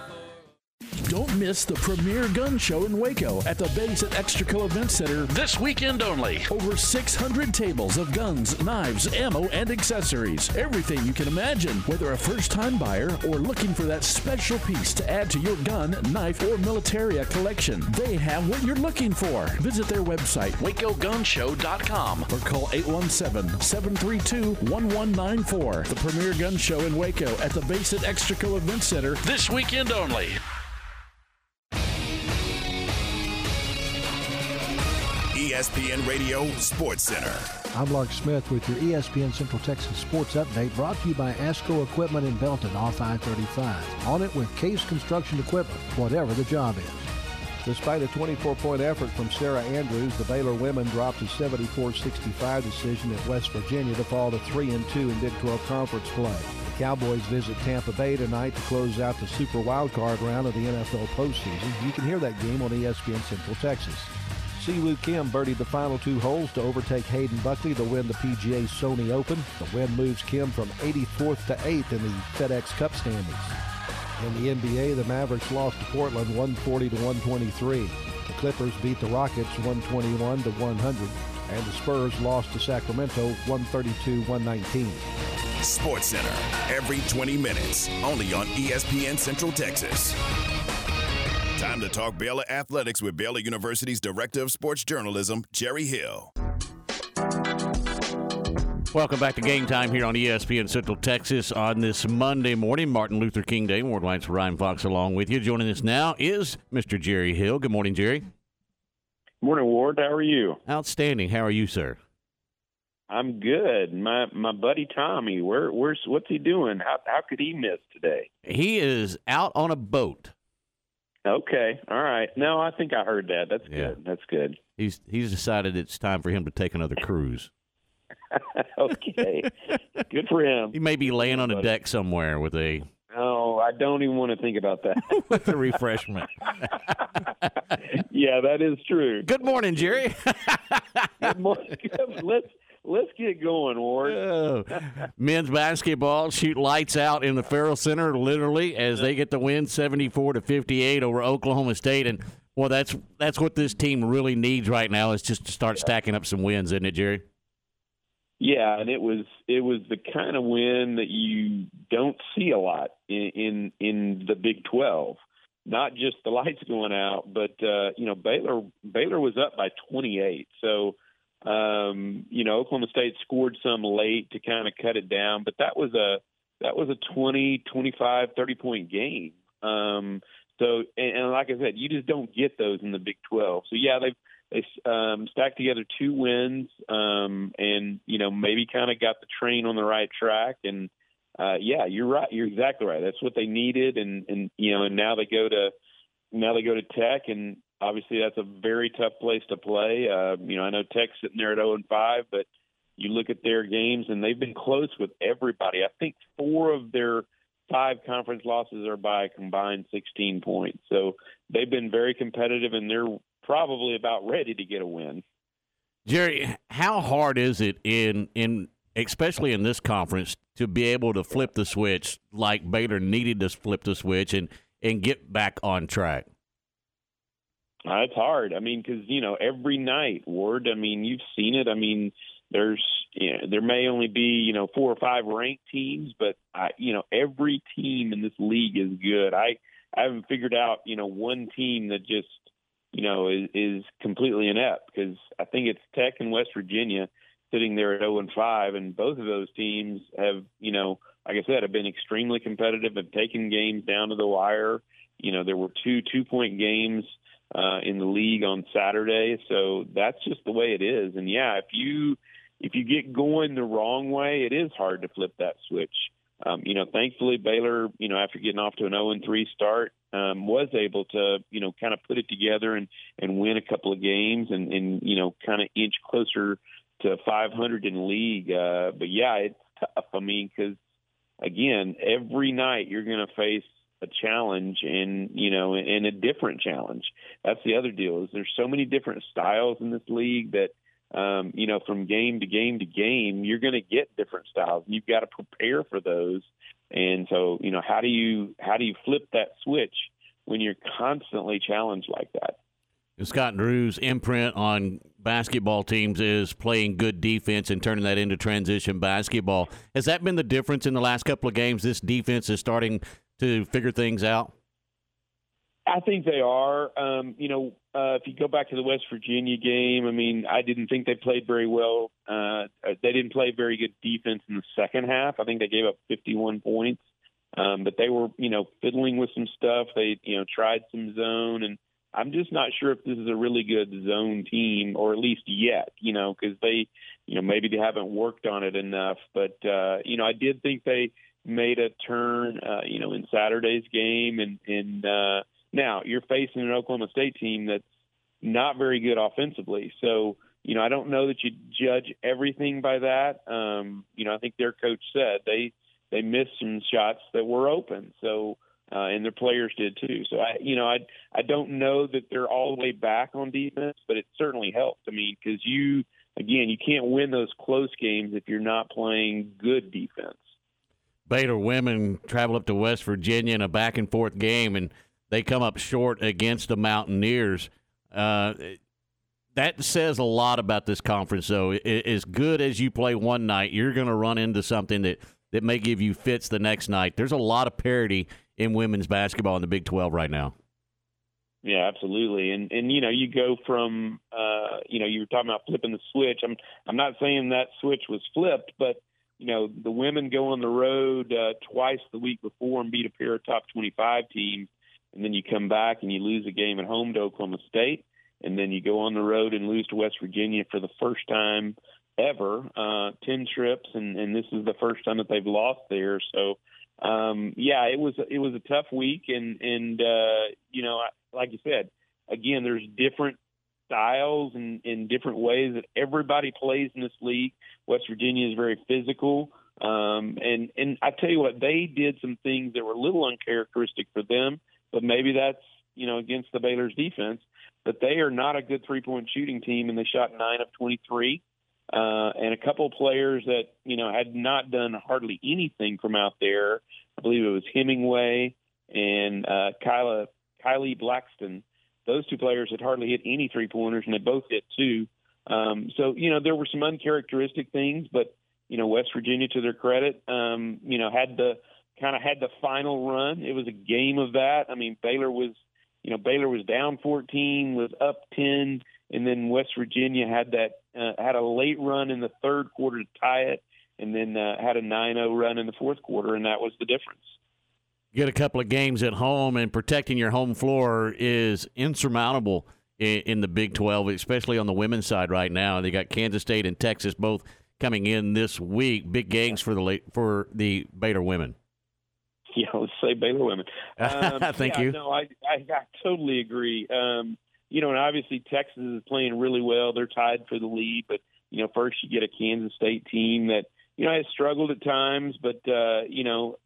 Don't miss the premier gun show in Waco at the Base at Extraco Event Center this weekend only. Over 600 tables of guns, knives, ammo, and accessories. Everything you can imagine, whether a first time buyer or looking for that special piece to add to your gun, knife, or militaria collection. They have what you're looking for. Visit their website, wacogunshow.com, or call 817 732 1194. The premier gun show in Waco at the Base at Extraco Event Center this weekend only. ESPN Radio Sports Center. I'm Lark Smith with your ESPN Central Texas Sports Update brought to you by ASCO Equipment in Belton off I-35. On it with Case Construction Equipment, whatever the job is. Despite a 24-point effort from Sarah Andrews, the Baylor women dropped a 74-65 decision at West Virginia to fall to 3 and 2 in Big 12 conference play. The Cowboys visit Tampa Bay tonight to close out the Super Wild Card round of the NFL postseason. You can hear that game on ESPN Central Texas. Siwoo Kim birdied the final two holes to overtake Hayden Buckley to win the PGA Sony Open. The win moves Kim from 84th to 8th in the FedEx Cup standings. In the NBA, the Mavericks lost to Portland 140 to 123. The Clippers beat the Rockets 121 to 100, and the Spurs lost to Sacramento 132-119. Sports Center every 20 minutes, only on ESPN Central Texas. Time to talk Baylor athletics with Baylor University's Director of Sports Journalism, Jerry Hill. Welcome back to Game Time here on ESPN Central Texas on this Monday morning, Martin Luther King Day. Ward White's Ryan Fox along with you. Joining us now is Mr. Jerry Hill. Good morning, Jerry. Morning, Ward. How are you? Outstanding. How are you, sir? I'm good. My my buddy Tommy, where where's what's he doing? How how could he miss today? He is out on a boat. Okay, all right. No, I think I heard that. That's Yeah. good. That's good. He's he's decided it's time for him to take another cruise. okay, good for him. He may be laying on a deck somewhere with a No, I don't even want to think about that. with a refreshment. yeah, that is true. Good morning, Jerry. Good morning. let's let's get going, Ward. Oh. Men's basketball shoot lights out in the Ferrell Center, literally, as they get the win, seventy-four to fifty-eight over Oklahoma State. And well, that's that's what this team really needs right now is just to start stacking up some wins, isn't it, Jerry? Yeah, and it was it was the kind of win that you don't see a lot in in, in the Big Twelve. Not just the lights going out, but uh, you know Baylor Baylor was up by 28. So um, you know Oklahoma State scored some late to kind of cut it down, but that was a that was a 20, 25, 30 point game. Um, so, and, and like I said, you just don't get those in the Big 12. So, yeah, they've they um, stacked together two wins, um, and you know maybe kind of got the train on the right track. And uh, yeah, you're right. You're exactly right. That's what they needed, and and you know, and now they go to now they go to Tech, and obviously that's a very tough place to play. Uh, you know, I know Tech's sitting there at 0 and 5, but you look at their games, and they've been close with everybody. I think four of their five conference losses are by a combined 16 points. So they've been very competitive, and they're probably about ready to get a win. Jerry, how hard is it in in especially in this conference to be able to flip the switch like Baylor needed to flip the switch and and get back on track? It's hard. I mean, because you know every night, Ward. I mean, you've seen it. I mean, there's you know, there may only be you know four or five ranked teams, but I, you know every team in this league is good. I I haven't figured out you know one team that just you know, is, is completely inept because I think it's Tech and West Virginia sitting there at 0 and 5, and both of those teams have, you know, like I said, have been extremely competitive, have taken games down to the wire. You know, there were two two point games uh, in the league on Saturday, so that's just the way it is. And yeah, if you if you get going the wrong way, it is hard to flip that switch. Um, you know, thankfully Baylor, you know, after getting off to an 0 and 3 start, um, was able to, you know, kind of put it together and and win a couple of games and and you know, kind of inch closer to 500 in league. Uh, but yeah, it's tough. I mean, because again, every night you're going to face a challenge and you know and a different challenge that's the other deal is there's so many different styles in this league that um, you know, from game to game to game, you're going to get different styles, and you've got to prepare for those. And so, you know, how do you how do you flip that switch when you're constantly challenged like that? Scott Drew's imprint on basketball teams is playing good defense and turning that into transition basketball. Has that been the difference in the last couple of games? This defense is starting to figure things out. I think they are. Um, you know, uh, if you go back to the West Virginia game, I mean, I didn't think they played very well. Uh, they didn't play very good defense in the second half. I think they gave up 51 points, um, but they were, you know, fiddling with some stuff. They, you know, tried some zone, and I'm just not sure if this is a really good zone team, or at least yet, you know, because they, you know, maybe they haven't worked on it enough. But uh, you know, I did think they made a turn, uh, you know, in Saturday's game, and and uh, now you're facing an Oklahoma State team that's not very good offensively. So, you know, I don't know that you judge everything by that. Um, you know, I think their coach said they they missed some shots that were open. So, uh, and their players did too. So I, you know, I I don't know that they're all the way back on defense, but it certainly helped. I mean, because you again, you can't win those close games if you're not playing good defense. Baylor women travel up to West Virginia in a back and forth game, and they come up short against the Mountaineers. Uh, that says a lot about this conference, though. As good as you play one night, you're going to run into something that, that may give you fits the next night. There's a lot of parity in women's basketball in the Big 12 right now. Yeah, absolutely. And and you know, you go from uh, you know, you were talking about flipping the switch. I'm I'm not saying that switch was flipped, but you know, the women go on the road uh, twice the week before and beat a pair of top 25 teams. And then you come back and you lose a game at home to Oklahoma State, and then you go on the road and lose to West Virginia for the first time ever, uh, ten trips, and, and this is the first time that they've lost there. So, um, yeah, it was it was a tough week, and and uh, you know, like you said, again, there's different styles and in different ways that everybody plays in this league. West Virginia is very physical. Um, and and I tell you what, they did some things that were a little uncharacteristic for them but maybe that's you know against the Baylor's defense. But they are not a good three point shooting team, and they shot nine of twenty three. Uh, and a couple of players that you know had not done hardly anything from out there. I believe it was Hemingway and uh, Kyla Kylee Blacksten. Those two players had hardly hit any three pointers, and they both hit two. Um, so you know there were some uncharacteristic things, but you know West Virginia, to their credit, um, you know had the kind of had the final run. It was a game of that. I mean, Baylor was, you know, Baylor was down 14, was up 10, and then West Virginia had that uh, had a late run in the third quarter to tie it, and then uh, had a 9-0 run in the fourth quarter, and that was the difference. Get a couple of games at home, and protecting your home floor is insurmountable in, in the Big 12, especially on the women's side right now. They got Kansas State and Texas both coming in this week. Big games for the late, for the Baylor women. Yeah, let's say Baylor women. Um, Thank yeah, you. No, I, I I totally agree. Um, you know, and obviously Texas is playing really well. They're tied for the lead, but you know, first you get a Kansas State team that you know has struggled at times, but uh, you know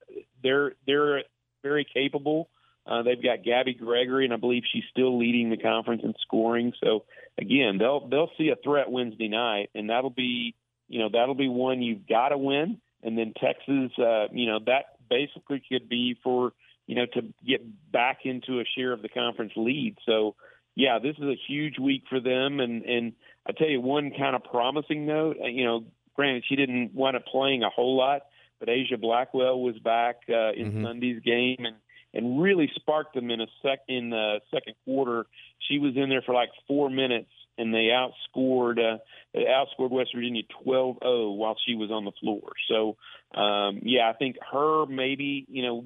they're they're very capable. Uh, they've got Gabby Gregory, and I believe she's still leading the conference in scoring. So again, they'll they'll see a threat Wednesday night, and that'll be you know that'll be one you've got to win. And then Texas, uh, you know that basically could be for you know to get back into a share of the conference lead. So yeah, this is a huge week for them. And and I tell you one kind of promising note. uh, You know, granted she didn't wind up playing a whole lot, but Aijha Blackwell was back uh, in Sunday's game and and really sparked them in a sec in the second quarter. She was in there for like four minutes, and they outscored uh, they outscored West Virginia 12-0 while she was on the floor. So um, yeah, I think her maybe you know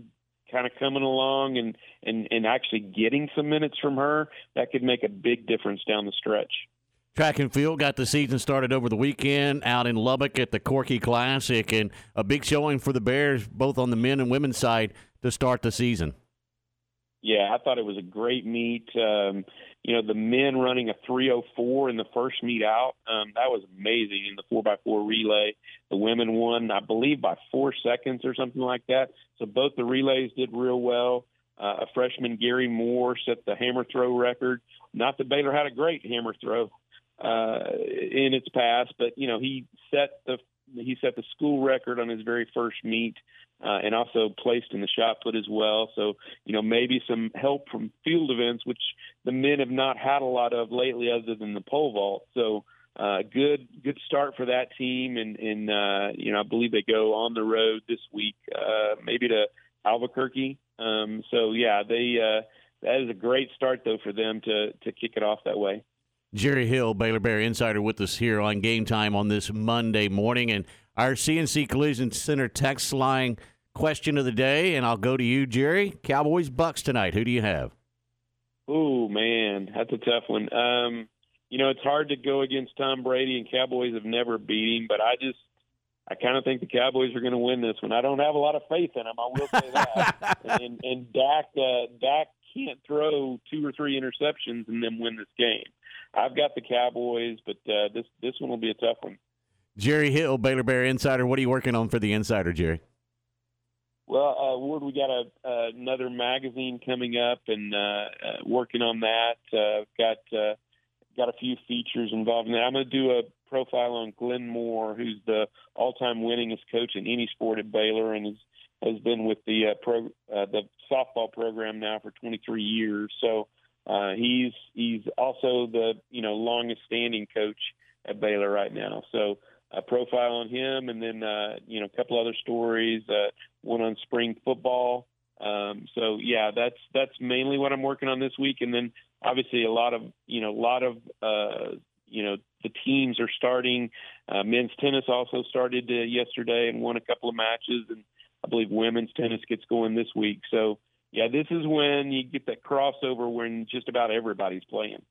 kind of coming along and and and actually getting some minutes from her that could make a big difference down the stretch. Track and field got the season started over the weekend out in Lubbock at the Corky Classic, and a big showing for the Bears, both on the men and women's side, to start the season. Yeah, I thought it was a great meet. Um, you know, the men running a 304 in the first meet out, um, that was amazing in the 4x4 relay. The women won, I believe, by four seconds or something like that. So both the relays did real well. Uh, a freshman, Gary Moore, set the hammer throw record. Not that Baylor had a great hammer throw uh, in its past, but, you know, he set the he set the school record on his very first meet uh, and also placed in the shot put as well. So, you know, maybe some help from field events, which the men have not had a lot of lately other than the pole vault. So, uh, good, good start for that team. And, and, uh, you know, I believe they go on the road this week, uh, maybe to Albuquerque. Um, so yeah, they, uh, that is a great start though for them to, to kick it off that way. Jerry Hill, Baylor Bear Insider, with us here on Game Time on this Monday morning. And our CNC Collision Center text line question of the day, and I'll go to you, Jerry. Cowboys Bucks tonight. Who do you have? Oh man, that's a tough one. Um, you know, it's hard to go against Tom Brady, and Cowboys have never beat him. But I just, I kind of think the Cowboys are going to win this one. I don't have a lot of faith in them. I will say that. and and Dak, uh, Dak can't throw two or three interceptions and then win this game. I've got the Cowboys, but uh, this this one will be a tough one. Jerry Hill, Baylor Bear Insider. What are you working on for the Insider, Jerry? Well, uh, Ward, we got a uh, another magazine coming up, and uh, uh, working on that. Uh, got uh, got a few features involved in that. I'm going to do a profile on Glenn Moore, who's the all-time winningest coach in any sport at Baylor, and has has been with the uh, pro uh, the softball program now for 23 years. So uh, he's he's also the you know longest standing coach at Baylor right now. So a profile on him, and then uh, you know a couple other stories. Uh, one on spring football. Um, so yeah, that's that's mainly what I'm working on this week, and then obviously a lot of you know a lot of uh, you know the teams are starting. Uh, men's tennis also started uh, yesterday and won a couple of matches, and I believe women's tennis gets going this week. So yeah, this is when you get that crossover when just about everybody's playing.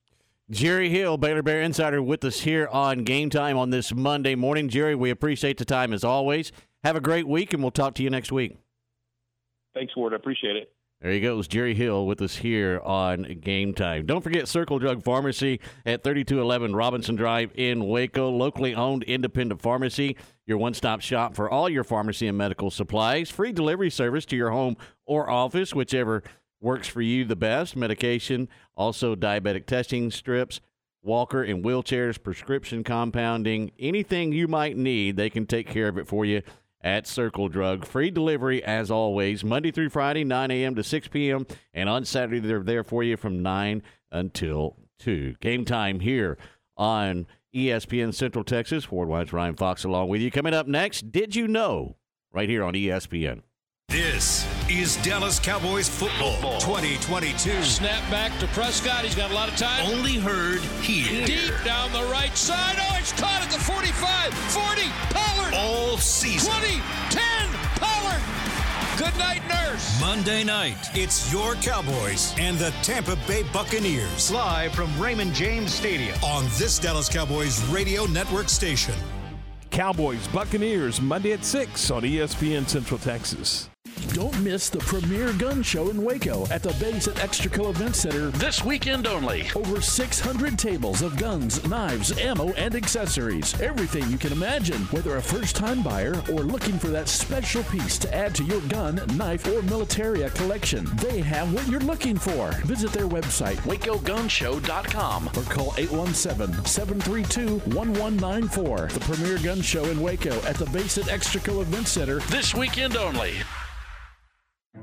Jerry Hill, Baylor Bear Insider, with us here on Game Time on this Monday morning. Jerry, we appreciate the time as always. Have a great week, and we'll talk to you next week. Thanks, Ward. I appreciate it. There he goes, Jerry Hill with us here on Game Time. Don't forget Circle Drug Pharmacy at 3211 Robinson Drive in Waco, locally owned independent pharmacy, your one stop shop for all your pharmacy and medical supplies. Free delivery service to your home or office, whichever works for you the best. Medication, also diabetic testing strips, walker and wheelchairs, prescription compounding, anything you might need, they can take care of it for you at Circle Drug. Free delivery as always, Monday through Friday, 9 a.m. to 6 p.m. And on Saturday, they're there for you from 9 until 2. Game time here on ESPN Central Texas. Ward White's Ryan Fox along with you. Coming up next, Did You Know? Right here on ESPN. This is Dallas Cowboys football 2022. Snap back to Prescott. He's got a lot of time. Only heard here. Deep down the right side. Oh, it's caught at the 45, 40. Pollard. All season. 20, 10. Pollard. Good night, nurse. Monday night, it's your Cowboys and the Tampa Bay Buccaneers. Live from Raymond James Stadium. On this Dallas Cowboys radio network station. Cowboys Buccaneers Monday at 6 on ESPN Central Texas. Don't miss the premier gun show in Waco at the base at Extraco Event Center This weekend only. Over 600 tables of guns, knives, ammo, and accessories. Everything you can imagine. Whether a first time buyer or looking for that special piece to add to your gun, knife, or militaria collection, they have what you're looking for. Visit their website, wacogunshow.com, or call 817 732 1194. The premier gun show in Waco at the base at Extraco Event Center This weekend only.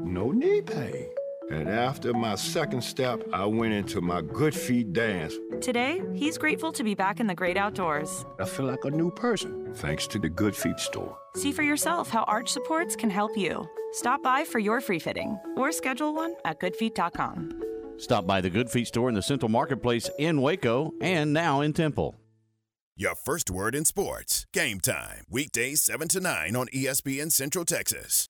no knee pain. And after my second step, I went into my Good Feet dance. Today, he's grateful to be back in the great outdoors. I feel like a new person, thanks to the Good Feet store. See for yourself how arch supports can help you. Stop by for your free fitting or schedule one at goodfeet.com. Stop by the Good Feet store in the Central Marketplace in Waco and now in Temple. Your first word in sports. Game time. Weekdays 7 to 9 on ESPN Central Texas.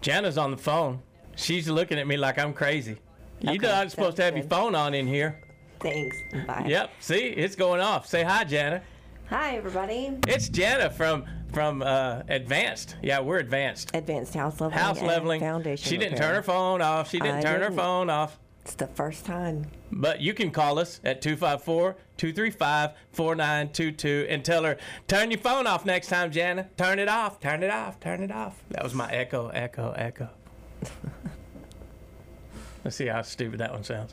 Jana's on the phone. She's looking at me like I'm crazy. You're not supposed to have your phone on in here. Thanks. Bye. Yep. See, it's going off. Say hi, Jana. Hi, everybody. It's Jana from from uh, Advanced. Yeah, we're Advanced. Advanced House Leveling. House leveling. Foundation. She didn't repair. turn her phone off. She didn't I turn her didn't. phone off. It's the first time. But you can call us at 254 235 4922 and tell her, turn your phone off next time, Jana. Turn it off. Turn it off. Turn it off. That was my echo, echo, echo. Let's see how stupid that one sounds.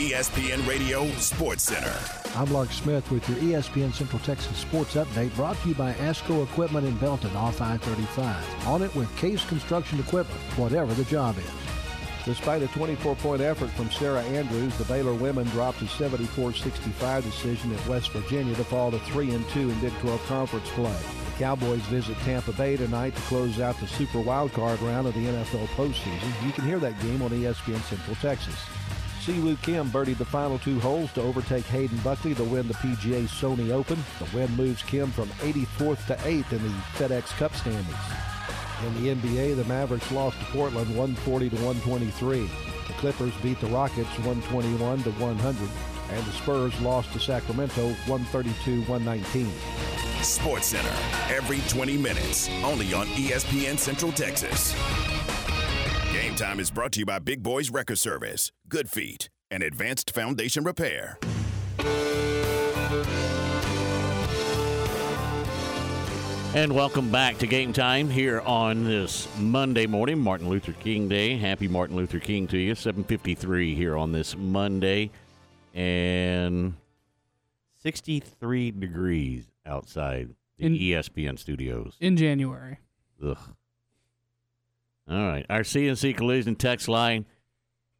ESPN Radio Sports Center. I'm Lark Smith with your ESPN Central Texas Sports Update brought to you by ASCO Equipment in Belton off I-35. On it with Case Construction Equipment, whatever the job is. Despite a 24-point effort from Sarah Andrews, the Baylor women dropped a 74-65 decision at West Virginia to fall to 3 and 2 in Big 12 conference play. The Cowboys visit Tampa Bay tonight to close out the Super Wild Card round of the NFL postseason. You can hear that game on ESPN Central Texas. Siwoo Kim birdied the final two holes to overtake Hayden Buckley to win the PGA Sony Open. The win moves Kim from 84th to 8th in the FedEx Cup standings. In the NBA, the Mavericks lost to Portland 140 to 123. The Clippers beat the Rockets 121 to 100, and the Spurs lost to Sacramento 132-119. Sports Center. Every 20 minutes. Only on ESPN Central Texas. Game time is brought to you by Big Boys Record Service, Good Feet, and Advanced Foundation Repair. And welcome back to Game Time here on this Monday morning, Martin Luther King Day. Happy Martin Luther King to you. 7:53 here on this Monday, and 63 degrees outside the In- ESPN studios. in January. Ugh. All right, our CNC Collision text line: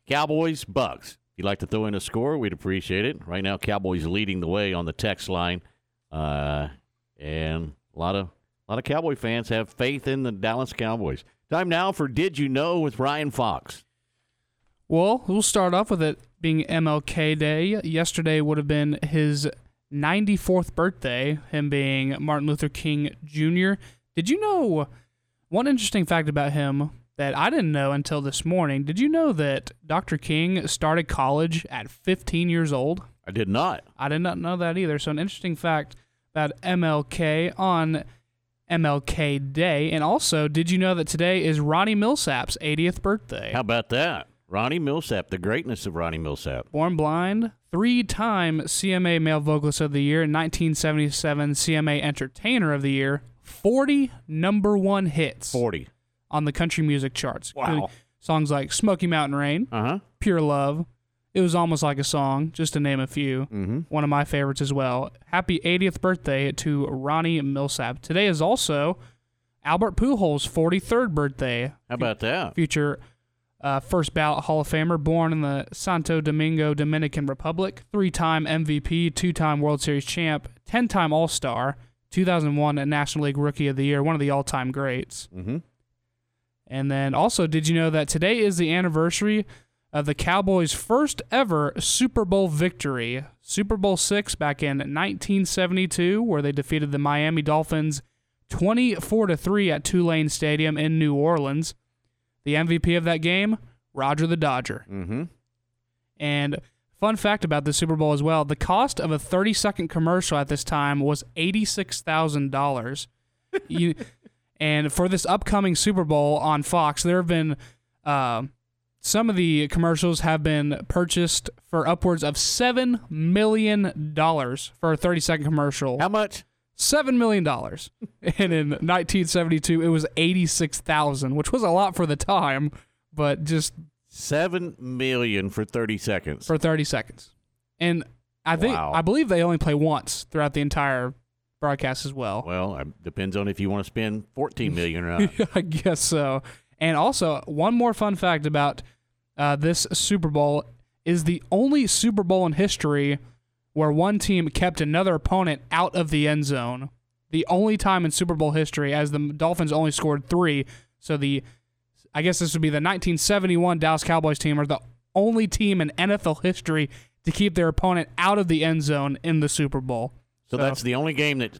Cowboys, Bucks. If you'd like to throw in a score, we'd appreciate it. Right now, Cowboys leading the way on the text line, uh, and a lot of a lot of Cowboy fans have faith in the Dallas Cowboys. Time now for Did You Know with Ryan Fox. Well, we'll start off with it. being MLK Day, yesterday would have been his 94th birthday, him being Martin Luther King Jr. Did you know one interesting fact about him that I didn't know until this morning? Did you know that Dr. King started college at 15 years old? I did not. I did not know that either. So, an interesting fact about MLK on MLK Day. And also, did you know that today is Ronnie Milsap's 80th birthday? How about that? Ronnie Milsap, the greatness of Ronnie Milsap. Born blind, three time CMA Male Vocalist of the Year, 1977 CMA Entertainer of the Year, 40 number one hits 40 on the country music charts. Wow. Songs like Smoky Mountain Rain, uh-huh. Pure Love. It was almost like a song, just to name a few. Mm-hmm. One of my favorites as well. Happy 80th birthday to Ronnie Milsap. Today is also Albert Pujols' 43rd birthday. How about that? Future uh, first ballot Hall of Famer, born in the Santo Domingo, Dominican Republic, three time MVP, two time World Series champ, 10 time All Star, 2001 National League Rookie of the Year, one of the all time greats. Mm-hmm. And then also, did you know that today is the anniversary of the Cowboys' first ever Super Bowl victory? Super Bowl six back in 1972, where they defeated the Miami Dolphins 24 to 3 at Tulane Stadium in New Orleans. The MVP of that game, Roger the Dodger. Mm-hmm. And fun fact about the Super Bowl as well: the cost of a 30-second commercial at this time was eighty-six thousand dollars. You and for this upcoming Super Bowl on Fox, there have been uh, some of the commercials have been purchased for upwards of seven million dollars for a 30-second commercial. How much? Seven million dollars. and in 1972, it was eighty-six thousand, which was a lot for the time, but just Seven million for 30 seconds. for 30 seconds. And I think Wow. I believe they only play once throughout the entire broadcast as well. Well, it depends on if you want to spend 14 million or not. I guess so. And also, one more fun fact about uh, this Super Bowl is the only Super Bowl in history where one team kept another opponent out of the end zone. The only time in Super Bowl history, as the Dolphins only scored three. So the, I guess this would be the 1971 Dallas Cowboys team, are the only team in NFL history to keep their opponent out of the end zone in the Super Bowl. So that's the only game that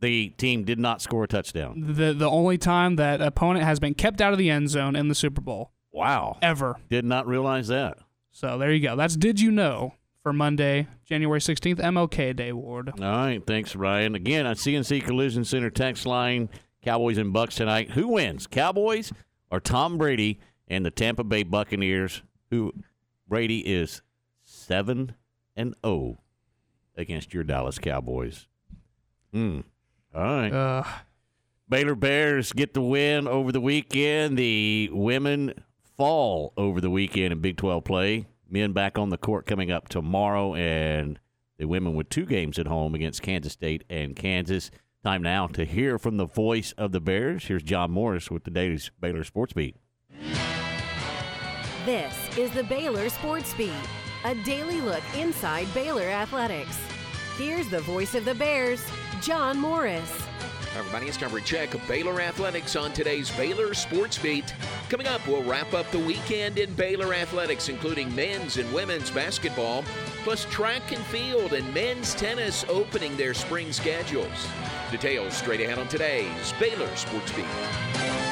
the team did not score a touchdown. the the only time that opponent has been kept out of the end zone in the Super Bowl Wow. ever. Did not realize that. So there you go. That's did you know for Monday, January 16th, MLK Day Ward. All right. Thanks, Ryan. Again, on CNC Collision Center text line, Cowboys and Bucks tonight. Who wins, Cowboys or Tom Brady and the Tampa Bay Buccaneers? Who Brady is 7 and 0 against your Dallas Cowboys. Hmm. All right. Uh, Baylor Bears get the win over the weekend. The women fall over the weekend in Big 12 play. Men back on the court coming up tomorrow, and the women with two games at home against Kansas State and Kansas. Time now to hear from the voice of the Bears. Here's John Morris with the Daily Baylor Sports Beat. This is the Baylor Sports Beat, a daily look inside Baylor athletics. Here's the voice of the Bears, John Morris. Everybody, it's time for check of Baylor Athletics on today's Baylor Sports Beat. Coming up, we'll wrap up the weekend in Baylor Athletics, including men's and women's basketball, plus track and field and men's tennis opening their spring schedules. Details straight ahead on today's Baylor Sports Beat.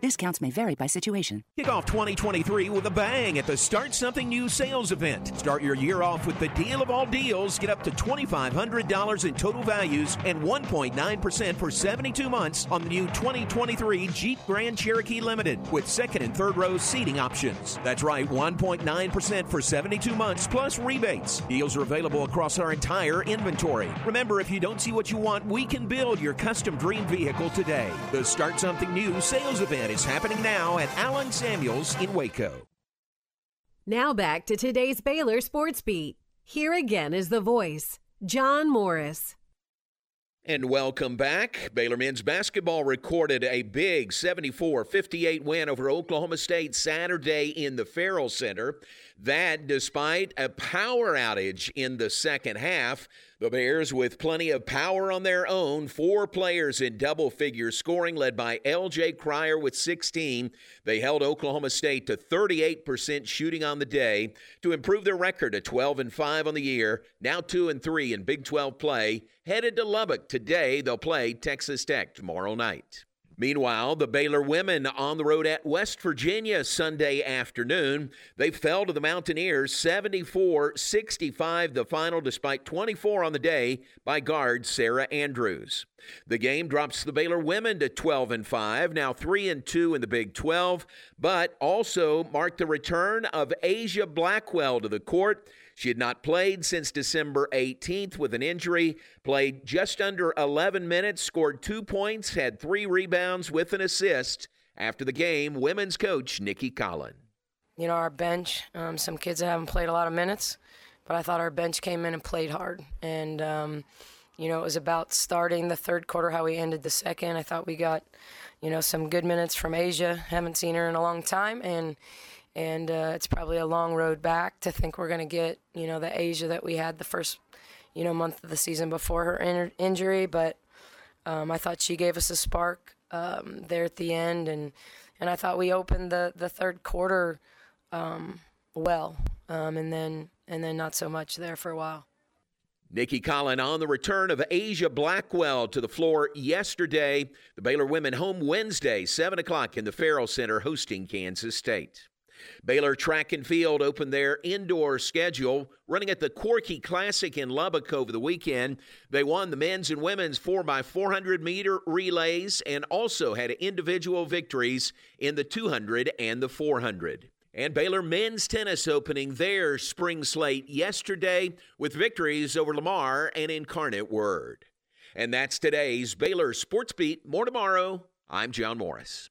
Discounts may vary by situation. Kick off 2023 with a bang at the Start Something New sales event. Start your year off with the deal of all deals. Get up to $2,500 in total values and 1.9% for 72 months on the new 2023 Jeep Grand Cherokee Limited with second and third row seating options. That's right, 1.9% for 72 months plus rebates. Deals are available across our entire inventory. Remember, if you don't see what you want, we can build your custom dream vehicle today. The Start Something New sales event is happening now at Allen Samuels in Waco. Now back to today's Baylor Sports Beat. Here again is the voice, John Morris. And welcome back. Baylor men's basketball recorded a big 74 58 win over Oklahoma State Saturday in the Ferrell Center. That, despite a power outage in the second half, the Bears, with plenty of power on their own, four players in double figure scoring, led by L.J. Cryer with 16. They held Oklahoma State to 38% shooting on the day to improve their record to 12 and 5 on the year, now 2 and 3 in Big 12 play. Headed to Lubbock today, they'll play Texas Tech tomorrow night. Meanwhile, the Baylor women on the road at West Virginia Sunday afternoon. They fell to the Mountaineers 74 65, the final, despite 24 on the day by guard Sarah Andrews. The game drops the Baylor women to 12 and 5, now 3 and 2 in the Big 12, but also marked the return of Aijha Blackwell to the court. She had not played since December 18th with an injury, played just under 11 minutes, scored two points, had three rebounds with an assist. After the game, women's coach Nicki Collen. You know, our bench, um, some kids that haven't played a lot of minutes, but I thought our bench came in and played hard. And, um, you know, it was about starting the third quarter, how we ended the second. I thought we got, you know, some good minutes from Aijha. Haven't seen her in a long time. And, and uh, it's probably a long road back to think we're going to get you know the Aijha that we had the first you know month of the season before her in- injury. But um, I thought she gave us a spark um, there at the end, and and I thought we opened the the third quarter um, well, um, and then and then not so much there for a while. Nicki Collen on the return of Aijha Blackwell to the floor yesterday. The Baylor women home Wednesday, 7 o'clock in the Ferrell Center, hosting Kansas State. Baylor Track and Field opened their indoor schedule, running at the Corky Classic in Lubbock over the weekend. They won the men's and women's 4x400 meter relays and also had individual victories in the 200 and the 400. And Baylor men's tennis opening their spring slate yesterday with victories over Lamar and Incarnate Word. And that's today's Baylor Sports Beat. More tomorrow. I'm John Morris.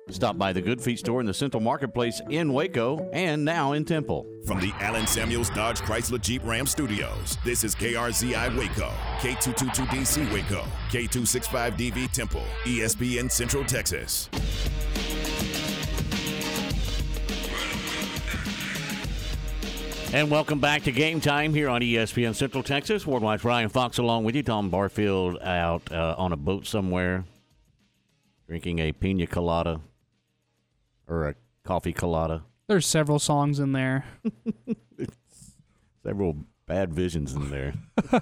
Stop by the Good Feet store in the Central Marketplace in Waco and now in Temple. From the Allen Samuels Dodge Chrysler Jeep Ram Studios, this is KRZI Waco, K222DC Waco, K265DV Temple, ESPN Central Texas. And welcome back to Game Time here on ESPN Central Texas. Ward White's Ryan Fox along with you. Tom Barfield out uh, on a boat somewhere drinking a pina colada or a coffee colada. There's several songs in there. several bad visions in there.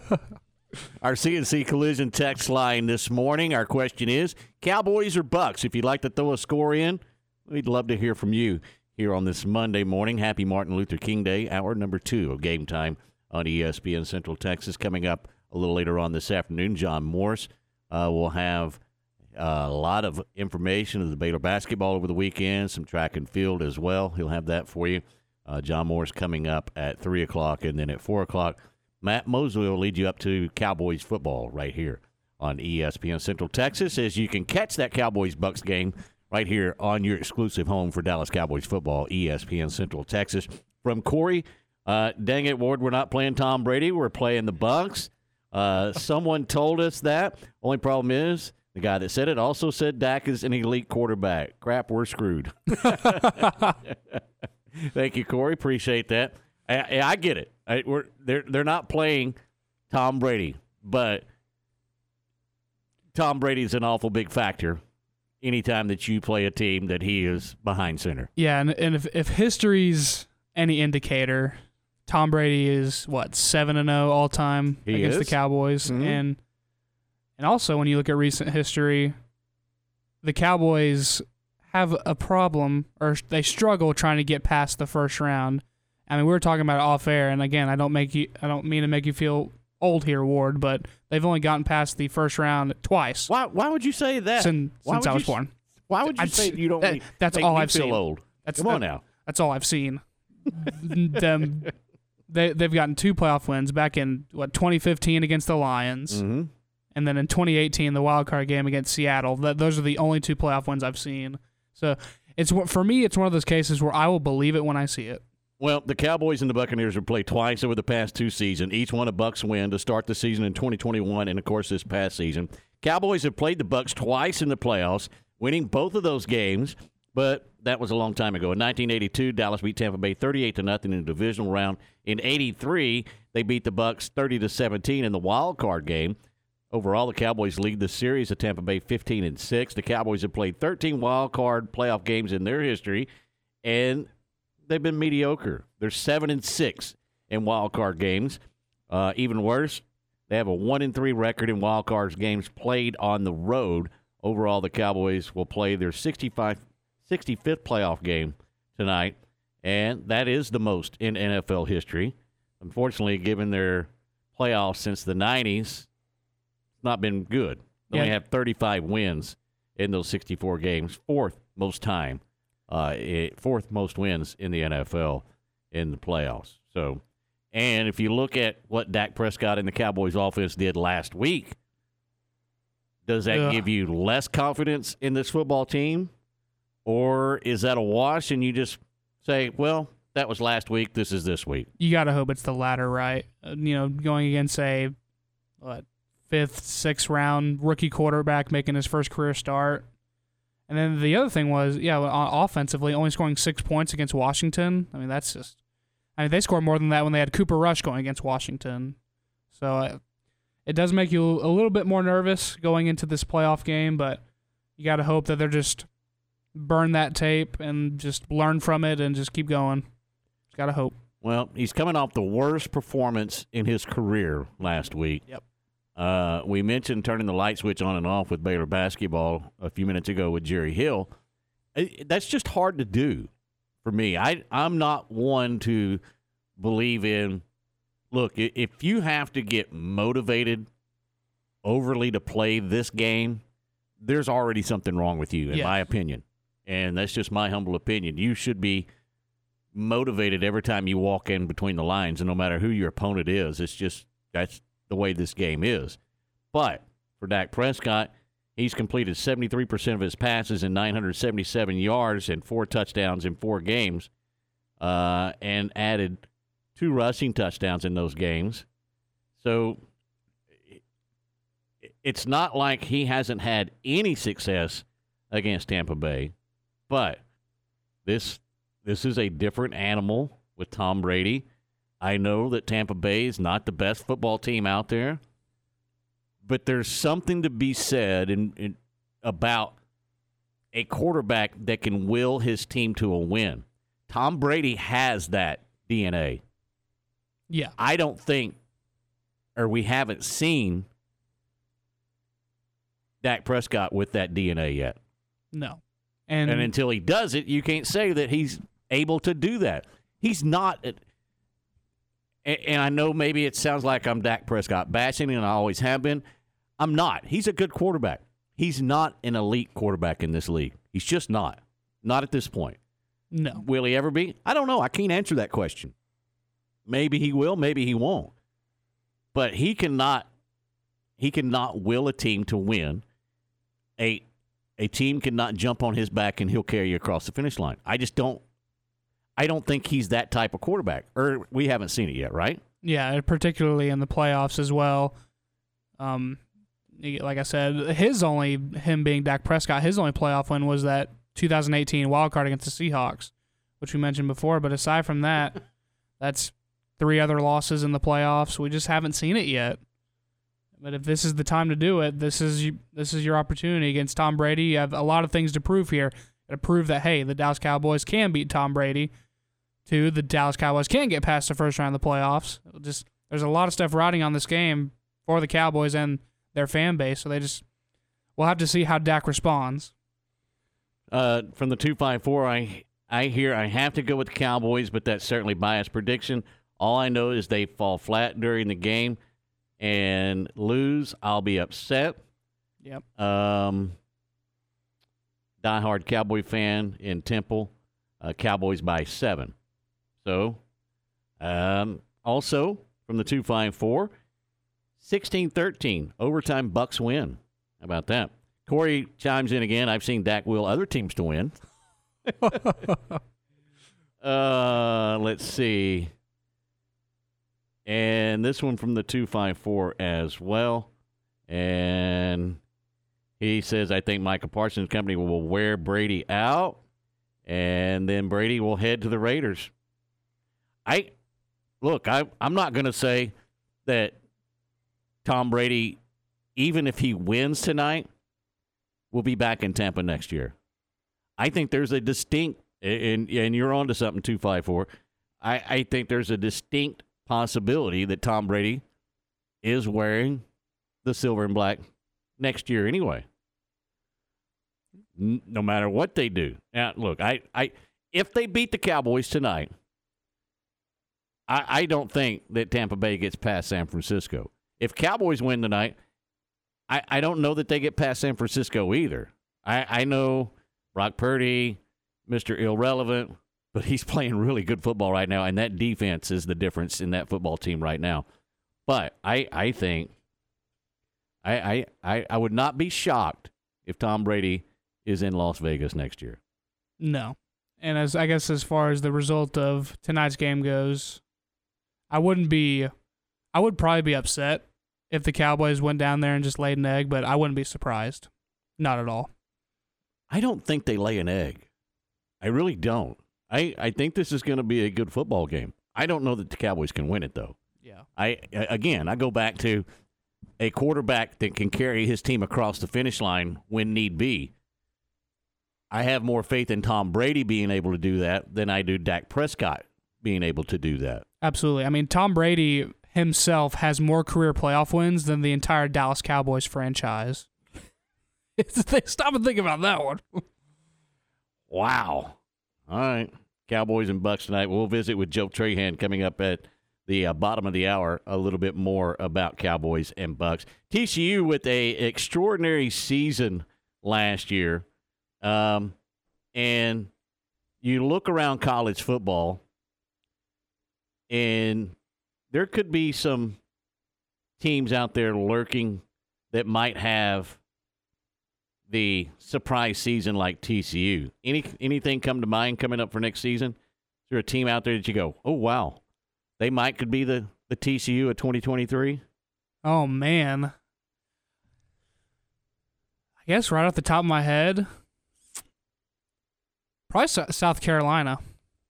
our CNC Collision text line this morning. Our question is Cowboys or Bucks? If you'd like to throw a score in, we'd love to hear from you here on this Monday morning. Happy Martin Luther King Day, hour number two of game time on ESPN Central Texas. Coming up a little later on this afternoon, John Morris uh, will have uh, a lot of information of the Baylor basketball over the weekend, some track and field as well. He'll have that for you. Uh, John Morris coming up at 3 o'clock, and then at 4 o'clock, Matt Mosley will lead you up to Cowboys football right here on ESPN Central Texas, as you can catch that Cowboys Bucks game right here on your exclusive home for Dallas Cowboys football, ESPN Central Texas. From Corey, uh, dang it, Ward, we're not playing Tom Brady. We're playing the Bucks. Uh, someone told us that. Only problem is the guy that said it also said Dak is an elite quarterback. Crap, we're screwed. Thank you, Corey. Appreciate that. I, I get it. I, we're, they're they're not playing Tom Brady, but Tom Brady's an awful big factor anytime that you play a team that he is behind center. Yeah, and, and if if history's any indicator, Tom Brady is what seven and zero all time He against the is. Cowboys, Mhm. and and also when you look at recent history, the Cowboys have a problem or they struggle trying to get past the first round. I mean, we were talking about it off air, and again, I don't make you, I don't mean to make you feel old here, Ward, but they've only gotten past the first round twice. Why? Why would you say that? Since, since I was you born. Why would you I'd say you don't that- that's all I've feel seen. old? That's Come on that- now. That's all I've seen. Them, they they've gotten two playoff wins back in what 2015 against the Lions, Mm-hmm. And then in 2018 the wild card game against Seattle. That those are the only two playoff wins I've seen. So it's for me, it's one of those cases where I will believe it when I see it. Well, the Cowboys and the Buccaneers have played twice over the past two seasons. Each one a Bucks win to start the season in 2021, and of course this past season. Cowboys have played the Bucks twice in the playoffs, winning both of those games. But that was a long time ago. In 1982, Dallas beat Tampa Bay 38 to nothing in the divisional round. In 83, they beat the Bucks 30 to 17 in the wild card game. Overall, the Cowboys lead the series at Tampa Bay 15 and 6. The Cowboys have played 13 wild card playoff games in their history, and they've been mediocre. They're 7 and 6 in wild card games. Uh, even worse, they have a 1 and 3 record in wild cards games played on the road. Overall, the Cowboys will play their 65 65th playoff game tonight, and that is the most in NFL history. Unfortunately, given their playoffs since the 90s, it's not been good. They only have 35 wins in those 64 games, fourth most time, uh, fourth most wins in the NFL in the playoffs. So, and if you look at what Dak Prescott and the Cowboys offense did last week, does that give you less confidence in this football team? Or is that a wash and you just say, well, that was last week, this is this week? You got to hope it's the latter, right? Uh, you know, going against a what fifth, sixth round rookie quarterback making his first career start. And then the other thing was, yeah, offensively, only scoring six points against Washington. I mean, that's just. I mean, they scored more than that when they had Cooper Rush going against Washington. So uh, it does make you a little bit more nervous going into this playoff game, but you got to hope that they're just burn that tape and just learn from it and just keep going. Just got to hope. Well, he's coming off the worst performance in his career last week. Yep. Uh, we mentioned turning the light switch on and off with Baylor basketball a few minutes ago with Jerry Hill. I- That's just hard to do for me. I I'm not one to believe in. Look, if you have to get motivated overly to play this game, there's already something wrong with you, in Yes. my opinion. And that's just my humble opinion. You should be motivated every time you walk in between the lines, and no matter who your opponent is, it's just that's the way this game is. But for Dak Prescott, he's completed 73% of his passes in 977 yards and four touchdowns in four games, uh, and added two rushing touchdowns in those games. So it's not like he hasn't had any success against Tampa Bay, but this this is a different animal with Tom Brady. I know that Tampa Bay is not the best football team out there, but there's something to be said in, in about a quarterback that can will his team to a win. Tom Brady has that DNA. Yeah. I don't think, or we haven't seen Dak Prescott with that DNA yet. No. And, And, until he does it, you can't say that he's able to do that. He's not. And, and I know maybe it sounds like I'm Dak Prescott bashing, and I always have been. I'm not. He's a good quarterback. He's not an elite quarterback in this league. He's just not. Not at this point. no. Will he ever be? I don't know. I can't answer that question. Maybe he will, maybe he won't. But he cannot he cannot will a team to win. A a team cannot jump on his back and he'll carry you across the finish line. I just don't I don't think he's that type of quarterback. Or we haven't seen it yet, right? Yeah, particularly in the playoffs as well. Um, like I said, his only him being Dak Prescott, his only playoff win was that 2018 wild card against the Seahawks, which we mentioned before. But aside from that, that's three other losses in the playoffs. We just haven't seen it yet. But if this is the time to do it, this is this is your opportunity against Tom Brady. You have a lot of things to prove here. To prove that hey, the Dallas Cowboys can beat Tom Brady. Two, the Dallas Cowboys can get past the first round of the playoffs. It'll just there's a lot of stuff riding on this game for the Cowboys and their fan base. So they just we'll have to see how Dak responds. Uh, from the two five four, I I hear I have to go with the Cowboys, but that's certainly biased prediction. All I know is they fall flat during the game and lose. I'll be upset. Yep. Um, diehard Cowboy fan in Temple, uh, Cowboys by seven. So, um, also from the 254, 16 13, overtime Bucks win. How about that? Corey chimes in again. I've seen Dak will other teams to win. uh, let's see. And this one from the 254 as well. And he says, I think Micah Parsons' company will wear Brady out, and then Brady will head to the Raiders. I look, I, I'm not going to say that Tom Brady, even if he wins tonight, will be back in Tampa next year. I think there's a distinct, and, and you're on to something, 254. I, I think there's a distinct possibility that Tom Brady is wearing the silver and black next year anyway. No matter what they do. Now, look, I, I if they beat the Cowboys tonight, I, I don't think that Tampa Bay gets past San Francisco. If Cowboys win tonight, I, I don't know that they get past San Francisco either. I, I know Brock Purdy, Mr. Irrelevant, but he's playing really good football right now, and that defense is the difference in that football team right now. But I, I think I, I, I, would not be shocked if Tom Brady is in Las Vegas next year. No. And as I guess as far as the result of tonight's game goes, I wouldn't be I would probably be upset if the Cowboys went down there and just laid an egg, but I wouldn't be surprised. Not at all. I don't think they lay an egg. I really don't. I, I think this is going to be a good football game. I don't know that the Cowboys can win it though. Yeah. I again, I go back to a quarterback that can carry his team across the finish line when need be. I have more faith in Tom Brady being able to do that than I do Dak Prescott being able to do that. Absolutely. I mean, Tom Brady himself has more career playoff wins than the entire Dallas Cowboys franchise. Stop and think about that one. wow. All right. Cowboys and Bucks tonight. We'll visit with Joe Trahan coming up at the uh, bottom of the hour a little bit more about Cowboys and Bucks. TCU with a extraordinary season last year. Um, and you look around college football and there could be some teams out there lurking that might have the surprise season like TCU. Any anything come to mind coming up for next season? Is there a team out there that you go, oh wow, they might could be the the TCU of 2023? Oh man, I guess right off the top of my head, probably South Carolina.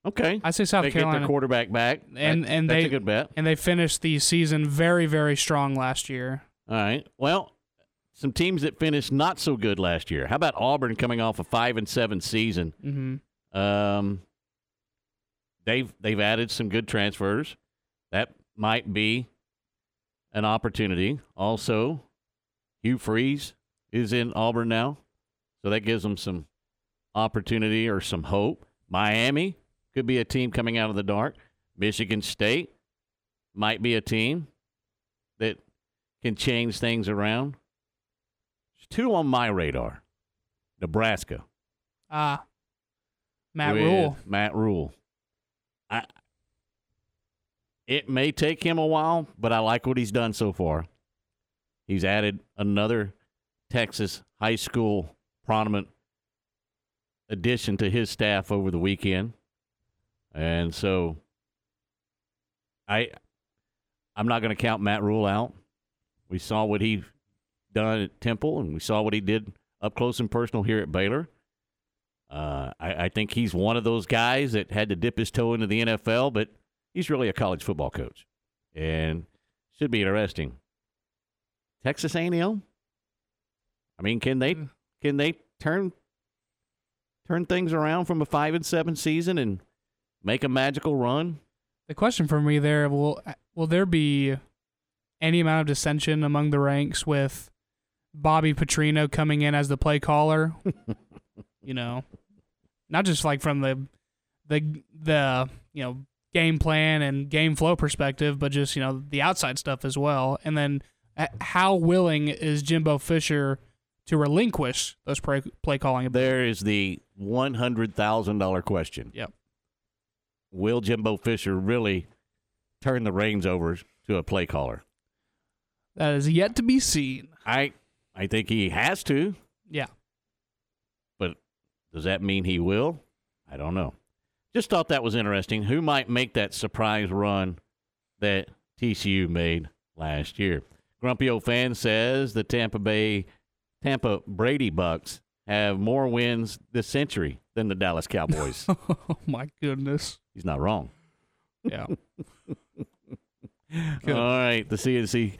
Okay, I say South they Carolina. get their quarterback back, and That- and that's they a good bet. and they finished the season very very strong last year. All right. Well, some teams that finished not so good last year. How about Auburn coming off a five and seven season? Mm-hmm. Um, they've they've added some good transfers. That might be an opportunity. Also, Hugh Freeze is in Auburn now, so that gives them some opportunity or some hope. Miami could be a team coming out of the dark. Michigan State might be a team that can change things around. There's two on my radar. Nebraska. Ah, Matt Rhule. Matt Rhule. I, it may take him a while, but I like what he's done so far. He's added another Texas high school prominent addition to his staff over the weekend. And so I I'm not going to count Matt Rhule out. We saw what he done at Temple and we saw what he did up close and personal here at Baylor. Uh, I, I think he's one of those guys that had to dip his toe into the NFL, but he's really a college football coach, and should be interesting. Texas A&M. I mean, can they can they turn turn things around from a five and seven season and make a magical run? The question for me there will will there be any amount of dissension among the ranks with Bobby Petrino coming in as the play caller? you know, not just like from the the the you know game plan and game flow perspective, but just you know the outside stuff as well. And then uh, how willing is Jimbo Fisher to relinquish those play, play calling? There is the one hundred thousand dollar question. Yep. Will Jimbo Fisher really turn the reins over to a play caller? That is yet to be seen. I I think he has to. Yeah. But does that mean he will? I don't know. Just thought that was interesting. Who might make that surprise run that TCU made last year? Grumpy old fan says the Tampa Bay Tampa Brady Bucks have more wins this century than the Dallas Cowboys. oh my goodness. He's not wrong. Yeah. All right, the CNC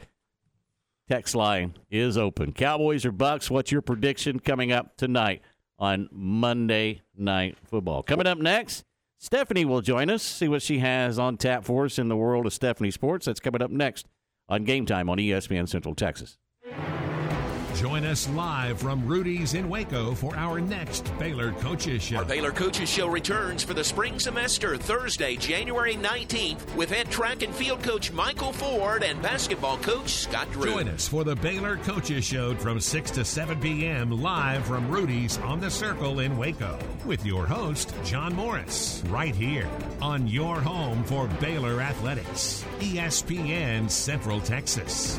text line is open. Cowboys or Bucks? What's your prediction coming up tonight on Monday Night Football? Coming up next, Stephanie will join us. See what she has on tap for us in the world of Stephanie sports. That's coming up next on Game Time on ESPN Central Texas. Join us live from Rudy's in Waco for our next Baylor Coaches Show. Our Baylor Coaches Show returns for the spring semester Thursday, January 19th, with head track and field coach Michael Ford and basketball coach Scott Drew. Join us for the Baylor Coaches Show from 6 to 7 p.m. live from Rudy's on the Circle in Waco with your host, John Morris, right here on your home for Baylor Athletics, ESPN Central Texas.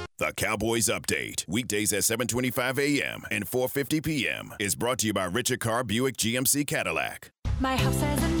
The Cowboys Update, weekdays at 7:25 a.m. and 4:50 p.m. is brought to you by Richard Carr Buick GMC Cadillac. My house has a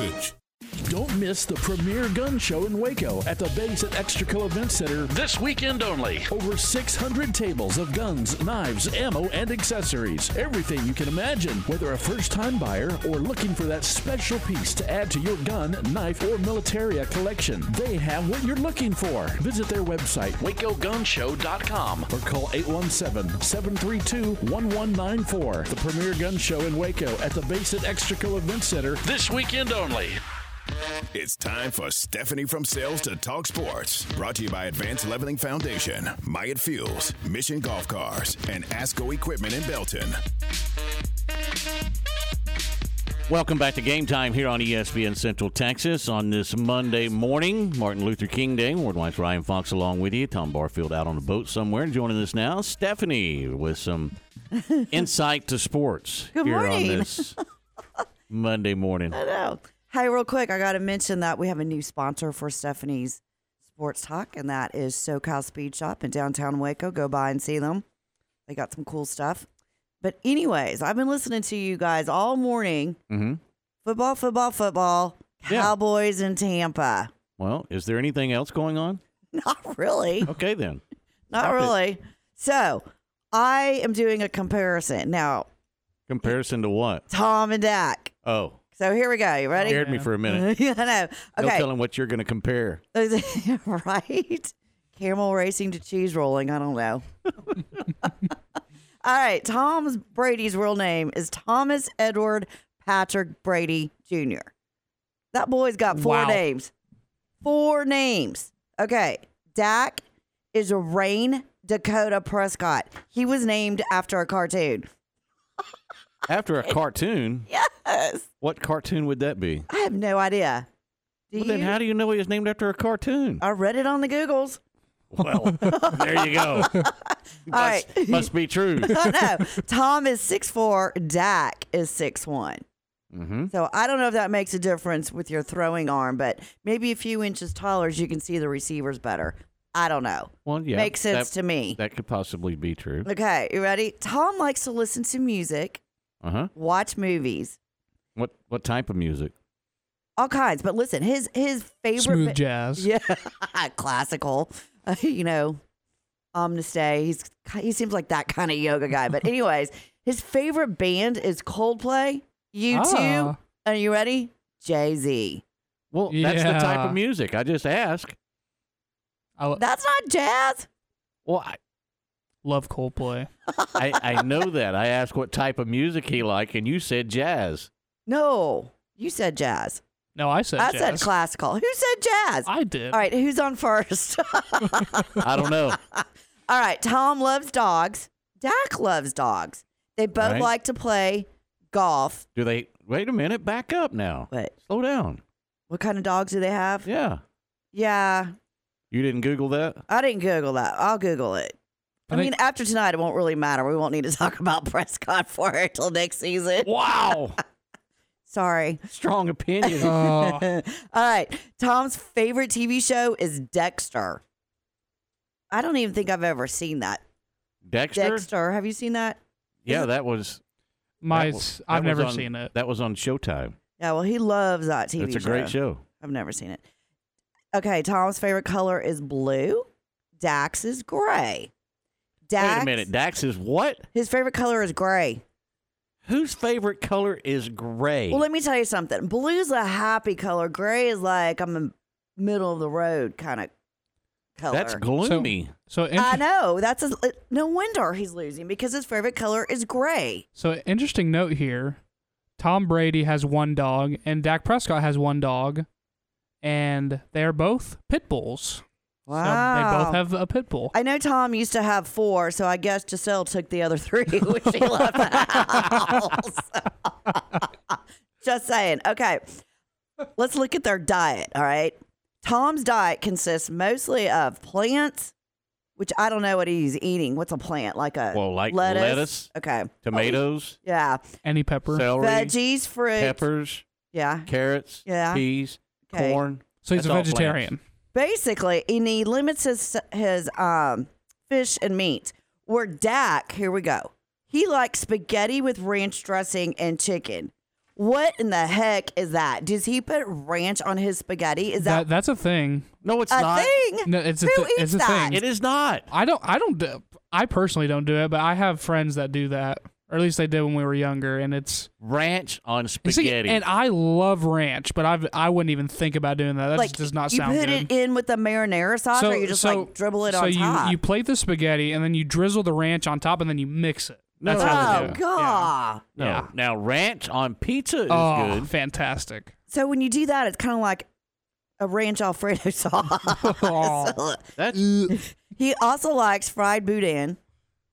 Suç Don't miss the premier gun show in Waco at the Base at Extraco Event Center this weekend only. Over 600 tables of guns, knives, ammo, and accessories. Everything you can imagine, whether a first time buyer or looking for that special piece to add to your gun, knife, or militaria collection. They have what you're looking for. Visit their website, wacogunshow.com, or call 817 732 1194. The premier gun show in Waco at the Base at Extraco Event Center this weekend only. It's time for Stephanie from Sales to Talk Sports. Brought to you by Advanced Leveling Foundation, Myatt Fuels, Mission Golf Cars, and Asco Equipment in Belton. Welcome back to Game Time here on ESPN Central Texas on this Monday morning, Martin Luther King Day. Ward White's Ryan Fox along with you. Tom Barfield out on a boat somewhere. Joining us now, Stephanie with some insight to sports Good here morning. on this Monday morning. I know. Hey, real quick, I got to mention that we have a new sponsor for Stephanie's Sports Talk, and that is SoCal Speed Shop in downtown Waco. Go by and see them. They got some cool stuff. But, anyways, I've been listening to you guys all morning. Mm-hmm. Football, football, football. Yeah. Cowboys in Tampa. Well, is there anything else going on? Not really. Okay, then. Not Stop it. really. So, I am doing a comparison. Now, Comparison to what? Tom and Dak. Oh, So, here we go. You ready? scared me for a minute. yeah, I know. Don't Okay. tell him what you're going to compare. right? Camel racing to cheese rolling. I don't know. All right. Tom's Brady's real name is Thomas Edward Patrick Brady Jr. That boy's got four Wow. names. Four names. Okay. Dak is Rayne Dakota Prescott. He was named after a cartoon. After a cartoon, Yes. what cartoon would that be? I have no idea. Do Well, then you? how do you know he was named after a cartoon? I read it on the Googles. Well, there you go. All right. Must be true. I know. Tom is six four. Dak is six one. Mm-hmm. So I don't know if that makes a difference with your throwing arm, but maybe a few inches taller, you can see the receivers better. I don't know. Well, yeah, Makes sense that- to me. That could possibly be true. Okay, you ready? Tom likes to listen to music, Uh huh. watch movies, What what type of music? all kinds. But listen, his his favorite Smooth ba- jazz. yeah, classical. Uh, you know, Omnistay. He's he seems like that kind of yoga guy. But anyways, his favorite band is Coldplay. You Ah. too. Are you ready? Jay Z. Well, that's the type of music. I just ask. I That's not jazz. Well, I, love Coldplay. I, I know that. I asked what type of music he liked, and you said jazz. No, you said jazz. No, I said I jazz. said classical. Who said jazz? I did. All right, who's on first? I don't know. All right, Tom loves dogs. Dak loves dogs. They both Right. like to play golf. Do they? Wait a minute. Back up now. What? Slow down. What kind of dogs do they have? Yeah. Yeah, You didn't Google that? I didn't Google that. I'll Google it. I, I mean, think- after tonight, it won't really matter. We won't need to talk about Prescott for it till next season. Wow. Sorry. Strong opinion. Oh. All right. Tom's favorite TV show is Dexter. I don't even think I've ever seen that. Dexter? Dexter. Have you seen that? Yeah, that was. My, that was- I've that was never on- seen it. That was on Showtime. Yeah, well, he loves that TV show. It's a great show. I've never seen it. Okay, Tom's favorite color is blue. Dak's is gray. Dak's, Wait a minute. Dak's is what? His favorite color is gray. Whose favorite color is gray? Well, let me tell you something. Blue's a happy color. Gray is like I'm a middle of the road kind of color. That's gloomy. So, so, I know. That's a, no wonder he's losing because his favorite color is gray. so interesting note here. Tom Brady has one dog, and Dak Prescott has one dog, and they're both pit bulls. So they both have a pit bull. I know Tom used to have four, so I guess Gisele took the other three when she left the house. Just saying. Okay. let's look at their diet. All right. Tom's diet consists mostly of plants, which I don't know what he's eating. What's a plant? Like a Well, like lettuce. lettuce, Okay. tomatoes, Yeah. Any pepper. celery, Veggies, fruit. peppers, Yeah. carrots, Yeah. peas, Okay. corn. So he's That's a all vegetarian. Basically, and he limits his his um fish and meat. Where Dak, here we go. He likes spaghetti with ranch dressing and chicken. What in the heck is that? Does he put ranch on his spaghetti? Is that, That, that's a thing. No, it's a not. thing? No, it's a Who thi- it's a that? thing. It is not. I don't. I don't. Do, I personally don't do it, but I have friends that do that, or at least they did when we were younger, and it's Ranch on See, spaghetti. and I love ranch, but I've I wouldn't even think about doing that. That like just does not sound good. you put good. it in with the marinara sauce, or you just like dribble it so on you, top? you you plate the spaghetti and then you drizzle the ranch on top and then you mix it. No. That's how they oh do it. god! no. Yeah. Now ranch on pizza is Oh, good. fantastic. So when you do that, it's kind of like a ranch Alfredo sauce. Oh. That's he also likes fried boudin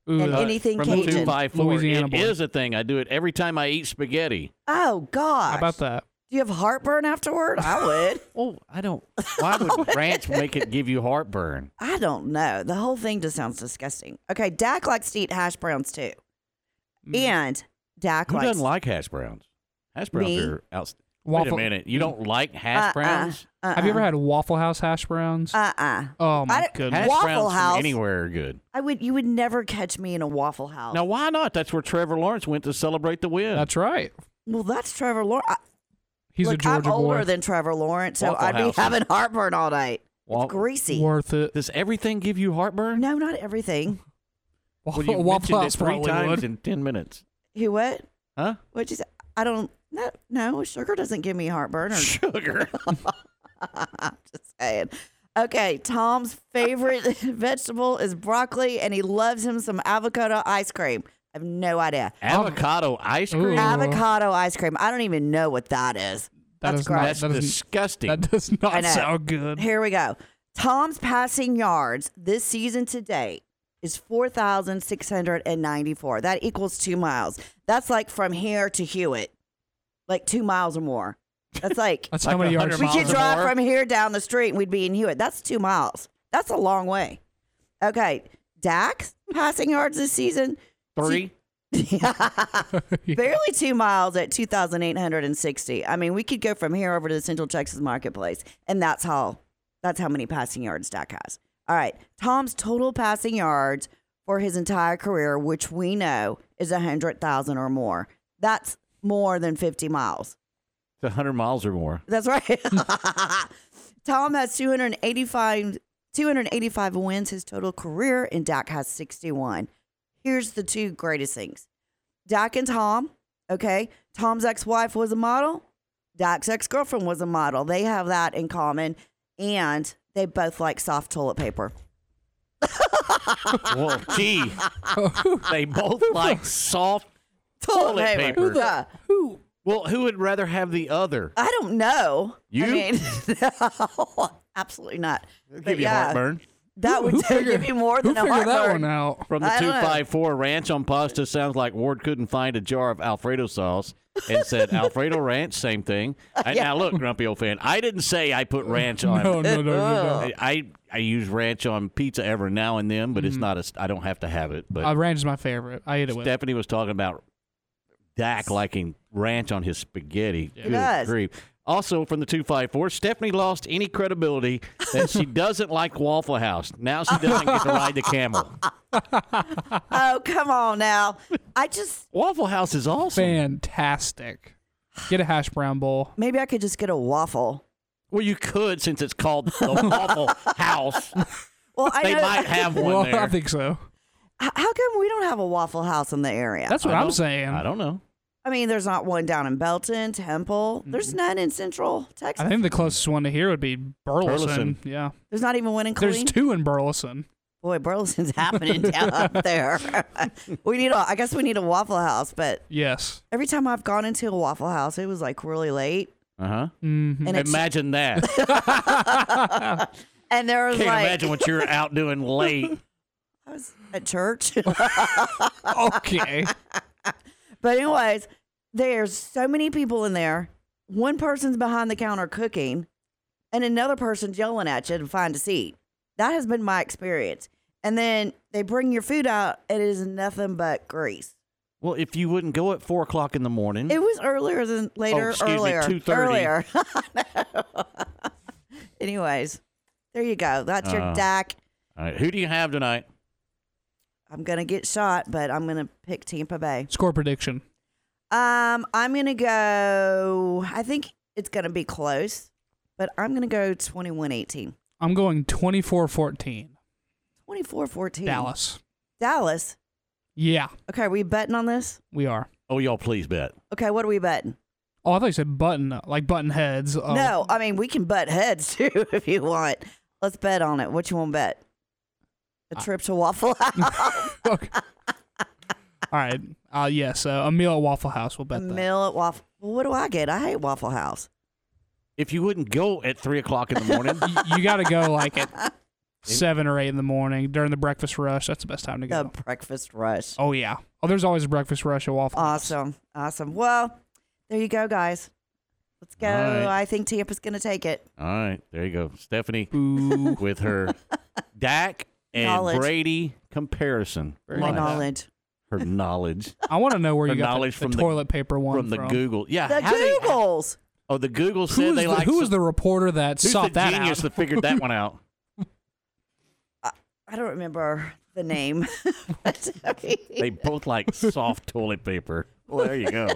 Ooh, and that- anything from the two Cajun. five four. Louisiana It boy. is a thing. I do it every time I eat spaghetti. Oh God! How about that? Do you have heartburn afterward? I would. Oh, I don't. Why would ranch make it give you heartburn? I don't know. The whole thing just sounds disgusting. Okay, Dak likes to eat hash browns too, mm. and Dak Who likes doesn't like hash browns? Hash browns Me. are out. Wait a Waffle- minute. You don't like hash Uh-uh. browns? Have you ever had Waffle House hash browns? Uh uh oh my goodness! Hash Waffle browns House. from anywhere are good. I would. You would never catch me in a Waffle House. Now, why not? That's where Trevor Lawrence went to celebrate the win. That's right. Well, that's Trevor Lawrence. He's Look, a Georgia I'm older boy. than Trevor Lawrence, so Waffle I'd be House is- having heartburn all night. Wa- It's greasy. Worth it. Does everything give you heartburn? No, not everything. Well, you Waffle mentioned it House three probably times would. in ten minutes. You what? Huh? What'd you say? I don't. No, no, sugar doesn't give me heartburn. Or, Sugar. I'm just saying. Okay, Tom's favorite vegetable is broccoli, and he loves him some avocado ice cream. I have no idea. Avocado ice cream. Ooh. Avocado ice cream. I don't even know what that is. That That's is not- gross. That's that doesn't- disgusting. That does not sound good. Here we go. Tom's passing yards this season to date is 4,694. That equals two miles. That's like from here to Hewitt, like two miles or more. That's like, That's Like how many yards. we could miles drive more? from here down the street and we'd be in Hewitt. That's two miles. That's a long way. Okay. Dak's passing yards this season, Three. barely two miles at 2,860. I mean, we could go from here over to the Central Texas Marketplace, and that's how that's how many passing yards Dak has. All right, Tom's total passing yards for his entire career, which we know is a hundred thousand or more. That's more than 50 miles. It's hundred miles or more. That's right. Tom has 285, 285 wins his total career, and Dak has 61. Here's the two greatest things Dak and Tom, okay? Tom's ex wife was a model, Dak's ex girlfriend was a model. They have that in common, and they both like soft toilet paper. well, gee, they both like soft toilet paper. Yeah. Who? Well, who would rather have the other? I don't know. You? I mean, no, absolutely not. Give But you yeah, heartburn. That would Who figured- give you more Who than a figured that heartburn. one out? From the I don't know. 254 Ranch on Pasta sounds like Ward couldn't find a jar of Alfredo sauce and said Alfredo Ranch, same thing. And Yeah. Now, look, grumpy old fan, I didn't say I put ranch on. No, no, no, no, no. I, I I use ranch on pizza every now and then, but Mm-hmm. it's not a. I don't have to have it. But Uh, ranch is my favorite. I eat it with. Stephanie was talking about Dak liking ranch on his spaghetti. He Good does. grief. Also, from the 254, Stephanie lost any credibility that she doesn't like Waffle House. Now she doesn't get to ride the camel. Oh, come on now. I just Waffle House is awesome. Fantastic. Get a hash brown bowl. maybe I could just get a waffle. Well, you could since it's called the Waffle House. Well, I They know. might have one Well, there. I think so. H- How come we don't have a Waffle House in the area? That's what I I'm don't- saying. I don't know. I mean, there's not one down in Belton, Temple. There's none in Central Texas. I think the closest one to here would be Burleson. Burleson. Yeah. there's not even one in There's Killeen. two in Burleson. Boy, Burleson's happening down up there. we need a. I guess we need a Waffle House, but Yes. every time I've gone into a Waffle House, it was like really late, Uh huh. Mm-hmm. and it's, Imagine that. and there was Can't like imagine what you're out doing late. I was at church. okay. But anyways, there's so many people in there, one person's behind the counter cooking and another person's yelling at you to find a seat. That has been my experience. And then they bring your food out, and it is nothing but grease. Well, if you wouldn't go at four o'clock in the morning, It was earlier than later. Oh, excuse me, earlier. 2:30. Earlier. Anyways, there you go. That's your Uh, Dak. all right, who do you have tonight? I'm gonna get shot, but I'm gonna pick Tampa Bay. Score prediction. Um, I'm gonna go. I think it's gonna be close, but I'm gonna go 21-18. I'm going 24-14. 24-14. Dallas. Dallas. Yeah, Okay, are we betting on this? we are. Oh, y'all please bet. Okay, what are we betting? Oh, I thought you said button, like button heads. Oh, No, I mean we can butt heads too if you want. Let's bet on it. What you want to bet? A trip to Waffle House. All right. Uh, yes, uh, a meal at Waffle House. We'll a bet that. meal at Waffle. Well, what do I get? I hate Waffle House. If you wouldn't go at three o'clock in the morning, you, you got to go like at seven or eight in the morning during the breakfast rush. That's the best time to The go. breakfast rush. Oh yeah. Oh, there's always a breakfast rush at Waffle House. Awesome, awesome. Well, there you go, guys. Let's go. All right. I think Tampa's gonna take it. all right, there you go, Stephanie, with her Dak and Knowledge. Brady comparison. Very My nice. knowledge. Her knowledge. I want to know where Her you got knowledge the, the from the- toilet paper one from the from. Google. Yeah, The how they- Googles. oh, the Google said Who's they the, like. who was the reporter that who's sought the that genius out? that figured that one out? I don't remember the name. But, I mean- They both like soft toilet paper. Well, there you go.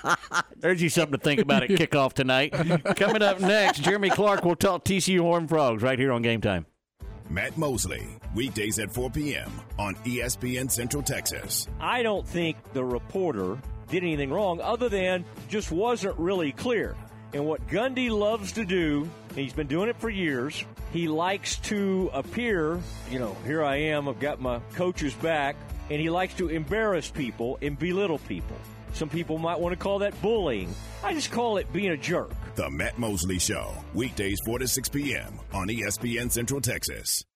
There's you something to think about at kickoff tonight. Coming up next, Jeremy Clark will talk TCU Horn Frogs right here on Game Time. Matt Mosley, weekdays at 4 p.m. on ESPN Central Texas. I don't think the reporter did anything wrong other than just wasn't really clear. And what Gundy loves to do, he's been doing it for years, he likes to appear, you know, here I am, I've got my coach's back, and he likes to embarrass people and belittle people. Some people might want to call that bullying. I just call it being a jerk. The Matt Mosley Show, weekdays 4 to 6 p.m. on ESPN Central Texas.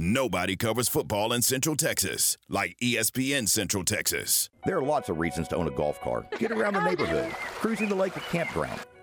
Nobody covers football in Central Texas like ESPN Central Texas. There are lots of reasons to own a golf cart. Get around the neighborhood, cruising the lake or campground.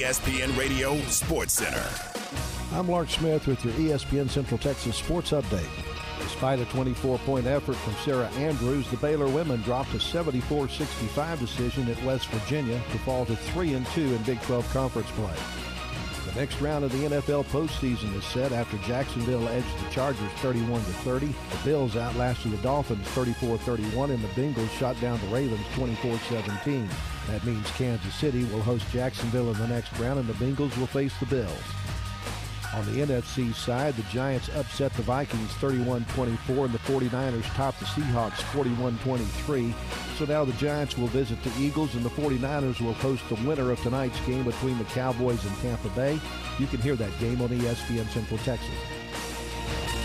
ESPN Radio Sports Center. I'm Lark Smith with your ESPN Central Texas Sports Update. Despite a 24-point effort from Sarah Andrews, the Baylor women dropped a 74-65 decision at West Virginia to fall to 3 and 2 in Big 12 conference play. The next round of the NFL postseason is set after Jacksonville edged the Chargers 31 30. The Bills outlasted the Dolphins 34-31 and the Bengals shot down the Ravens 24-17. That means Kansas City will host Jacksonville in the next round and the Bengals will face the Bills. On the NFC side, the Giants upset the Vikings 31-24 and the 49ers topped the Seahawks 41-23. So now the Giants will visit the Eagles and the 49ers will host the winner of tonight's game between the Cowboys and Tampa Bay. You can hear that game on ESPN Central Texas.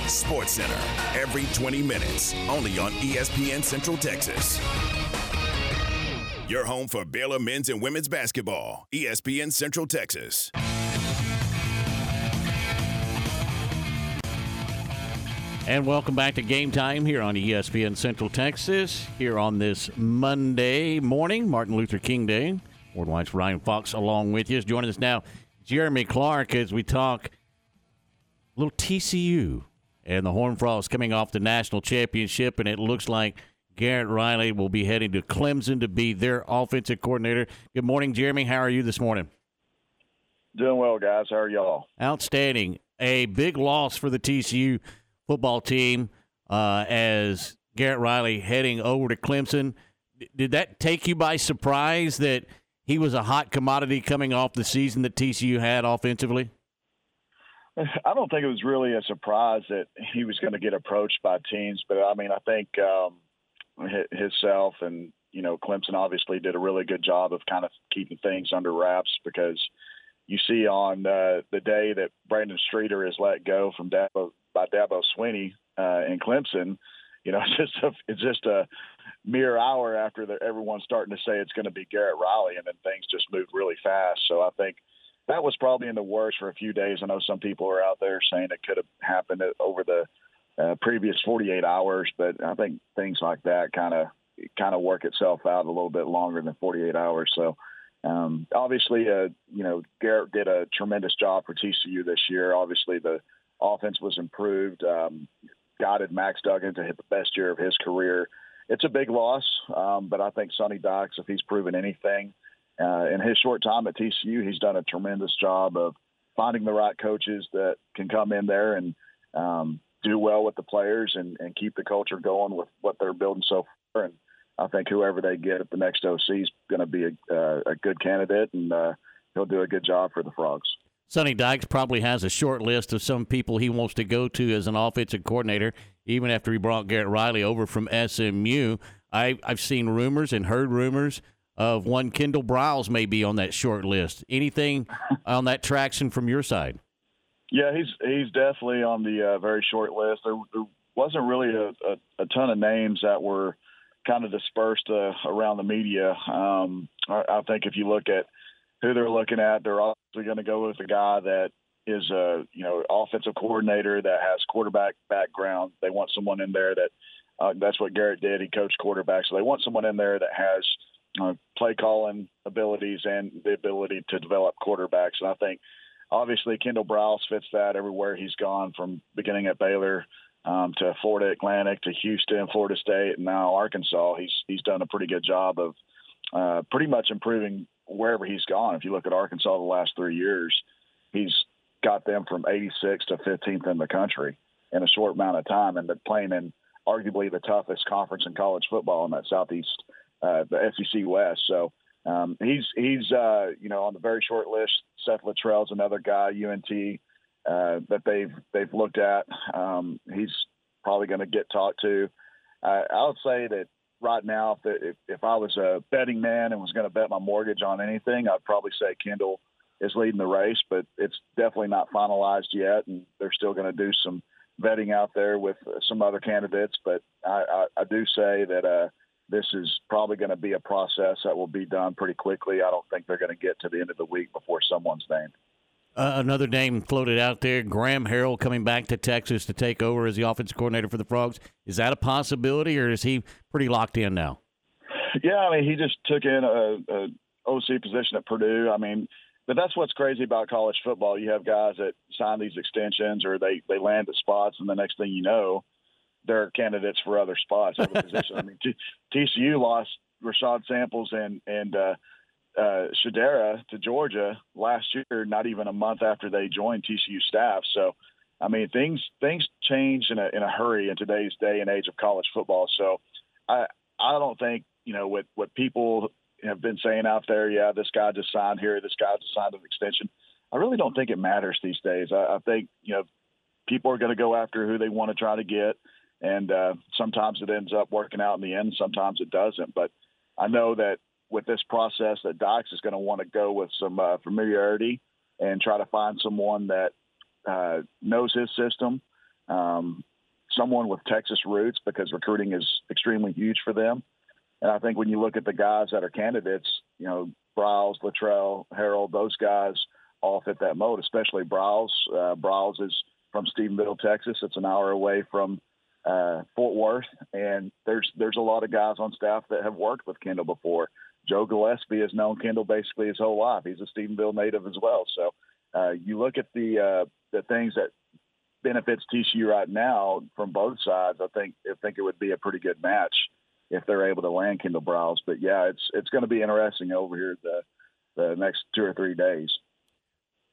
Sports Center, every 20 minutes, only on ESPN Central Texas. Your home for Baylor men's and women's basketball, ESPN Central Texas. And welcome back to Game Time here on ESPN Central Texas. Here on this Monday morning, Martin Luther King Day. Ward White's Ryan Fox along with you. Is joining us now, Jeremy Clark, as we talk a little TCU and the Horned Frogs coming off the national championship, and it looks like Garrett Riley will be heading to Clemson to be their offensive coordinator. Good morning, Jeremy. How are you this morning? Doing well, guys. How are y'all? Outstanding. A big loss for the TCU football team uh, as Garrett Riley heading over to Clemson. D- Did that take you by surprise that he was a hot commodity coming off the season that TCU had offensively? I don't think it was really a surprise that he was going to get approached by teams, but I mean, I think um, himself and you know Clemson obviously did a really good job of kind of keeping things under wraps because you see on uh, the day that Brandon Streeter is let go from Dabo by Dabo Swinney uh, in Clemson, you know, it's just a, it's just a mere hour after the, everyone's starting to say it's going to be Garrett Riley, and then things just moved really fast. So I think that was probably in the works for a few days. I know some people are out there saying it could have happened over the uh, previous 48 hours, but I think things like that kind of kind of work itself out a little bit longer than 48 hours. So um, obviously, uh, you know, Garrett did a tremendous job for TCU this year. Obviously, the offense was improved. Um, guided Max Duggan to hit the best year of his career. It's a big loss, um, but I think Sonny Dykes, if he's proven anything uh, in his short time at TCU, he's done a tremendous job of finding the right coaches that can come in there and um, do well with the players and, and keep the culture going with what they're building so far. And I think whoever they get at the next OC is going to be a, uh, a good candidate, and uh, he'll do a good job for the Frogs. Sonny Dykes probably has a short list of some people he wants to go to as an offensive coordinator, even after he brought Garrett Riley over from SMU. I, I've seen rumors and heard rumors of one Kendall Briles may be on that short list. Anything on that traction from your side? Yeah, he's he's definitely on the uh, very short list. There, there wasn't really a, a, a ton of names that were kind of dispersed uh, around the media. Um, I, I think if you look at who they're looking at, they're obviously going to go with a guy that is a you know offensive coordinator that has quarterback background. They want someone in there that uh, that's what Garrett did. He coached quarterbacks, so they want someone in there that has uh, play calling abilities and the ability to develop quarterbacks. And I think obviously Kendall Briles fits that everywhere he's gone from beginning at Baylor um, to Florida Atlantic to Houston, Florida State, and now Arkansas. He's he's done a pretty good job of uh, pretty much improving wherever he's gone. If you look at Arkansas the last three years, he's got them from 86 to 15th in the country in a short amount of time, and they're playing in arguably the toughest conference in college football in that Southeast, uh, the SEC West. So um, he's he's uh, you know on the very short list. Seth Littrell's another guy, UNT, uh, that they've they've looked at. Um, he's probably going to get talked to. I, I would say that right now, if, if if I was a betting man and was going to bet my mortgage on anything, I'd probably say Kendall is leading the race, but it's definitely not finalized yet, and they're still going to do some vetting out there with some other candidates. But I, I, I do say that uh, this is probably going to be a process that will be done pretty quickly. I don't think they're going to get to the end of the week before someone's named. Uh, another name floated out there, Graham Harrell coming back to Texas to take over as the offensive coordinator for the Frogs. Is that a possibility, or is he pretty locked in now? Yeah, I mean, he just took in a, a OC position at Purdue. I mean, but that's what's crazy about college football. You have guys that sign these extensions or they they land at spots, and the next thing you know, they're candidates for other spots. I mean, T- TCU lost Rashad Samples and and uh, uh, Shadera to Georgia last year, not even a month after they joined TCU staff. So, I mean, things things change in a in a hurry in today's day and age of college football. So, I I don't think you know what what people have been saying out there. Yeah, this guy just signed here. This guy just signed an extension. I really don't think it matters these days. I, I think you know people are going to go after who they want to try to get, and uh, sometimes it ends up working out in the end. Sometimes it doesn't. But I know that with this process, that Dykes is going to want to go with some uh, familiarity and try to find someone that uh, knows his system, um, someone with Texas roots because recruiting is extremely huge for them. And I think when you look at the guys that are candidates, you know, Briles, Littrell, Harrell, those guys all fit that mode, especially Briles. Uh, Briles is from Stephenville, Texas. It's an hour away from uh, Fort Worth, and there's there's a lot of guys on staff that have worked with Kendall before. Joe Gillespie has known Kendall basically his whole life. He's a Stephenville native as well. So uh, you look at the uh, the things that benefits TCU right now from both sides. I think I think it would be a pretty good match if they're able to land Kendall Briles. But yeah, it's it's going to be interesting over here the the next two or three days.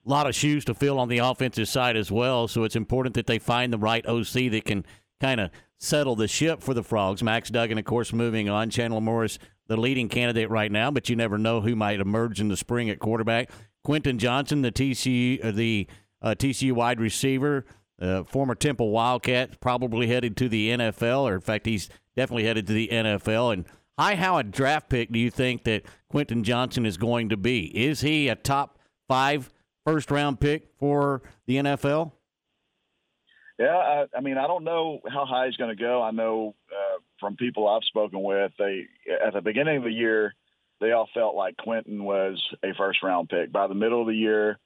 A lot of shoes to fill on the offensive side as well, so it's important that they find the right OC that can kind of settle the ship for the Frogs. Max Duggan, of course, moving on. Chandler Morris, the leading candidate right now, but you never know who might emerge in the spring at quarterback. Quentin Johnston, the TCU, uh, the uh, TCU wide receiver, uh, former Temple Wildcat, probably headed to the NFL, or in fact, he's definitely headed to the NFL. And high, how a draft pick do you think that Quentin Johnston is going to be? Is he a top five first round pick for the NFL? Yeah, I, I mean, I don't know how high he's going to go. I know uh, from people I've spoken with, they at the beginning of the year, they all felt like Quentin was a first round pick. By the middle of the year,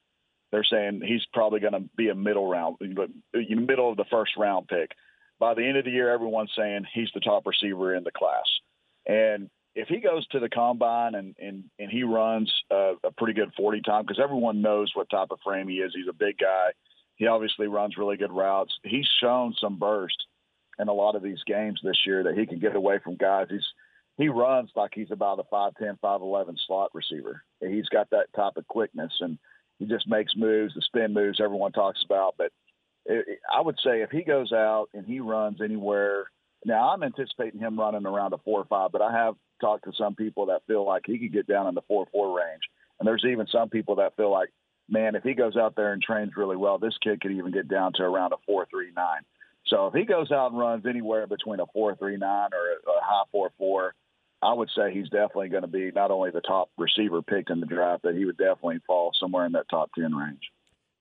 they're saying he's probably going to be a middle round, middle of the first round pick. By the end of the year, everyone's saying he's the top receiver in the class. And if he goes to the combine and and, and he runs a, a pretty good 40 time, because everyone knows what type of frame he is. He's a big guy. He obviously runs really good routes. He's shown some burst in a lot of these games this year that he can get away from guys. He's he runs like he's about a 5'10", 5'11 slot receiver. He's got that type of quickness, and he just makes moves, the spin moves everyone talks about. But it, I would say if he goes out and he runs anywhere, now I'm anticipating him running around a four or five, but I have talked to some people that feel like he could get down in the four four range, and there's even some people that feel like, man, if he goes out there and trains really well, this kid could even get down to around a four three nine. So if he goes out and runs anywhere between a four three nine or a, high four four, I would say he's definitely going to be not only the top receiver picked in the draft, but he would definitely fall somewhere in that top ten range.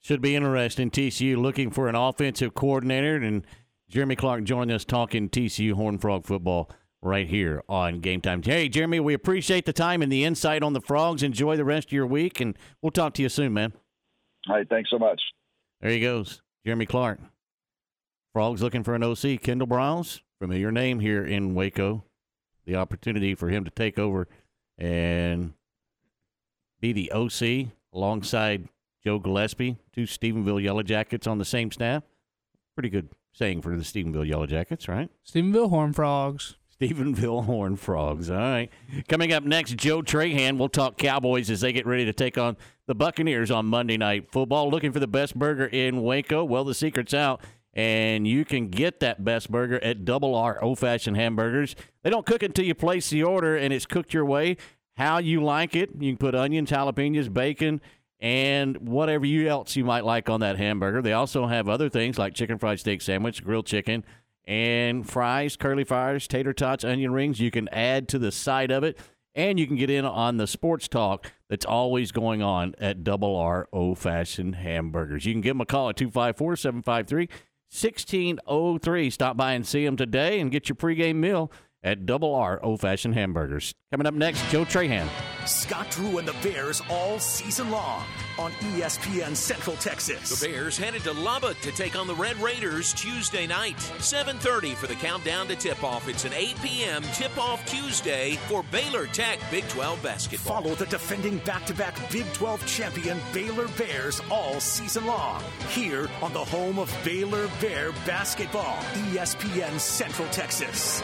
Should be interesting. TCU looking for an offensive coordinator, and Jeremy Clark joining us talking TCU Horn Frog football right here on Game Time. Hey, Jeremy, we appreciate the time and the insight on the Frogs. Enjoy the rest of your week, and we'll talk to you soon, man. Hey, thanks so much. There he goes, Jeremy Clark. Frogs looking for an OC. Kendall Briles, familiar name here in Waco. The opportunity for him to take over and be the OC alongside Joe Gillespie, two Stephenville Yellow Jackets on the same staff. Pretty good saying for the Stephenville Yellow Jackets, right? Stephenville Horn Frogs. Stephenville Horn Frogs. All right. Coming up next, Joe Trahan. We'll talk Cowboys as they get ready to take on the Buccaneers on Monday Night Football. Looking for the best burger in Waco? Well, the secret's out, and you can get that best burger at Double R Old Fashioned Hamburgers. They don't cook until you place the order, and it's cooked your way. How you like it. You can put onions, jalapenos, bacon, and whatever you else you might like on that hamburger. They also have other things like chicken fried steak sandwich, grilled chicken, and fries, curly fries, tater tots, onion rings. You can add to the side of it, and you can get in on the sports talk that's always going on at Double R Old Fashioned Hamburgers. You can give them a call at 254 753 1603. Stop by and see them today and get your pregame meal at Double R Old Fashioned Hamburgers. Coming up next, Joe Trahan. Scott Drew and the Bears all season long on ESPN Central Texas. The Bears headed to Lubbock to take on the Red Raiders Tuesday night. 7:30 for the countdown to tip-off. It's an 8 p.m. tip-off Tuesday for Baylor Tech Big 12 basketball. Follow the defending back-to-back Big 12 champion Baylor Bears all season long here on the home of Baylor Bear basketball, ESPN Central Texas.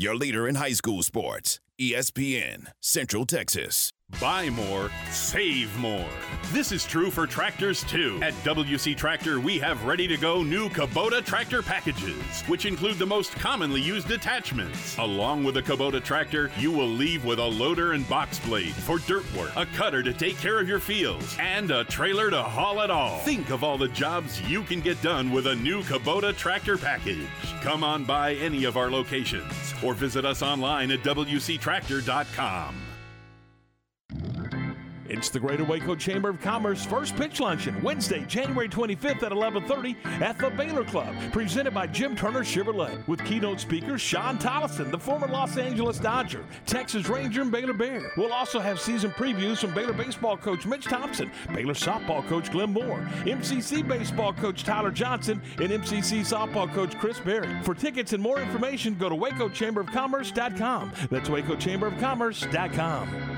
Your leader in high school sports, ESPN, Central Texas. Buy more, save more. This is true for tractors too. At WC Tractor, we have ready to go new Kubota tractor packages, which include the most commonly used attachments. Along with a Kubota tractor, you will leave with a loader and box blade for dirt work, a cutter to take care of your fields, and a trailer to haul it all. Think of all the jobs you can get done with a new Kubota tractor package. Come on by any of our locations or visit us online at WCTractor.com. It's the Greater Waco Chamber of Commerce first pitch luncheon Wednesday, January 25th at 11:30 at the Baylor Club, presented by Jim Turner Chevrolet, with keynote speaker Shawn Tolleson, the former Los Angeles Dodger, Texas Ranger, and Baylor Bear. We'll also have season previews from Baylor baseball coach Mitch Thompson, Baylor softball coach Glenn Moore, MCC baseball coach Tyler Johnson, and MCC softball coach Chris Berry. For tickets and more information, go to WacoChamberOfCommerce.com. That's WacoChamberOfCommerce.com.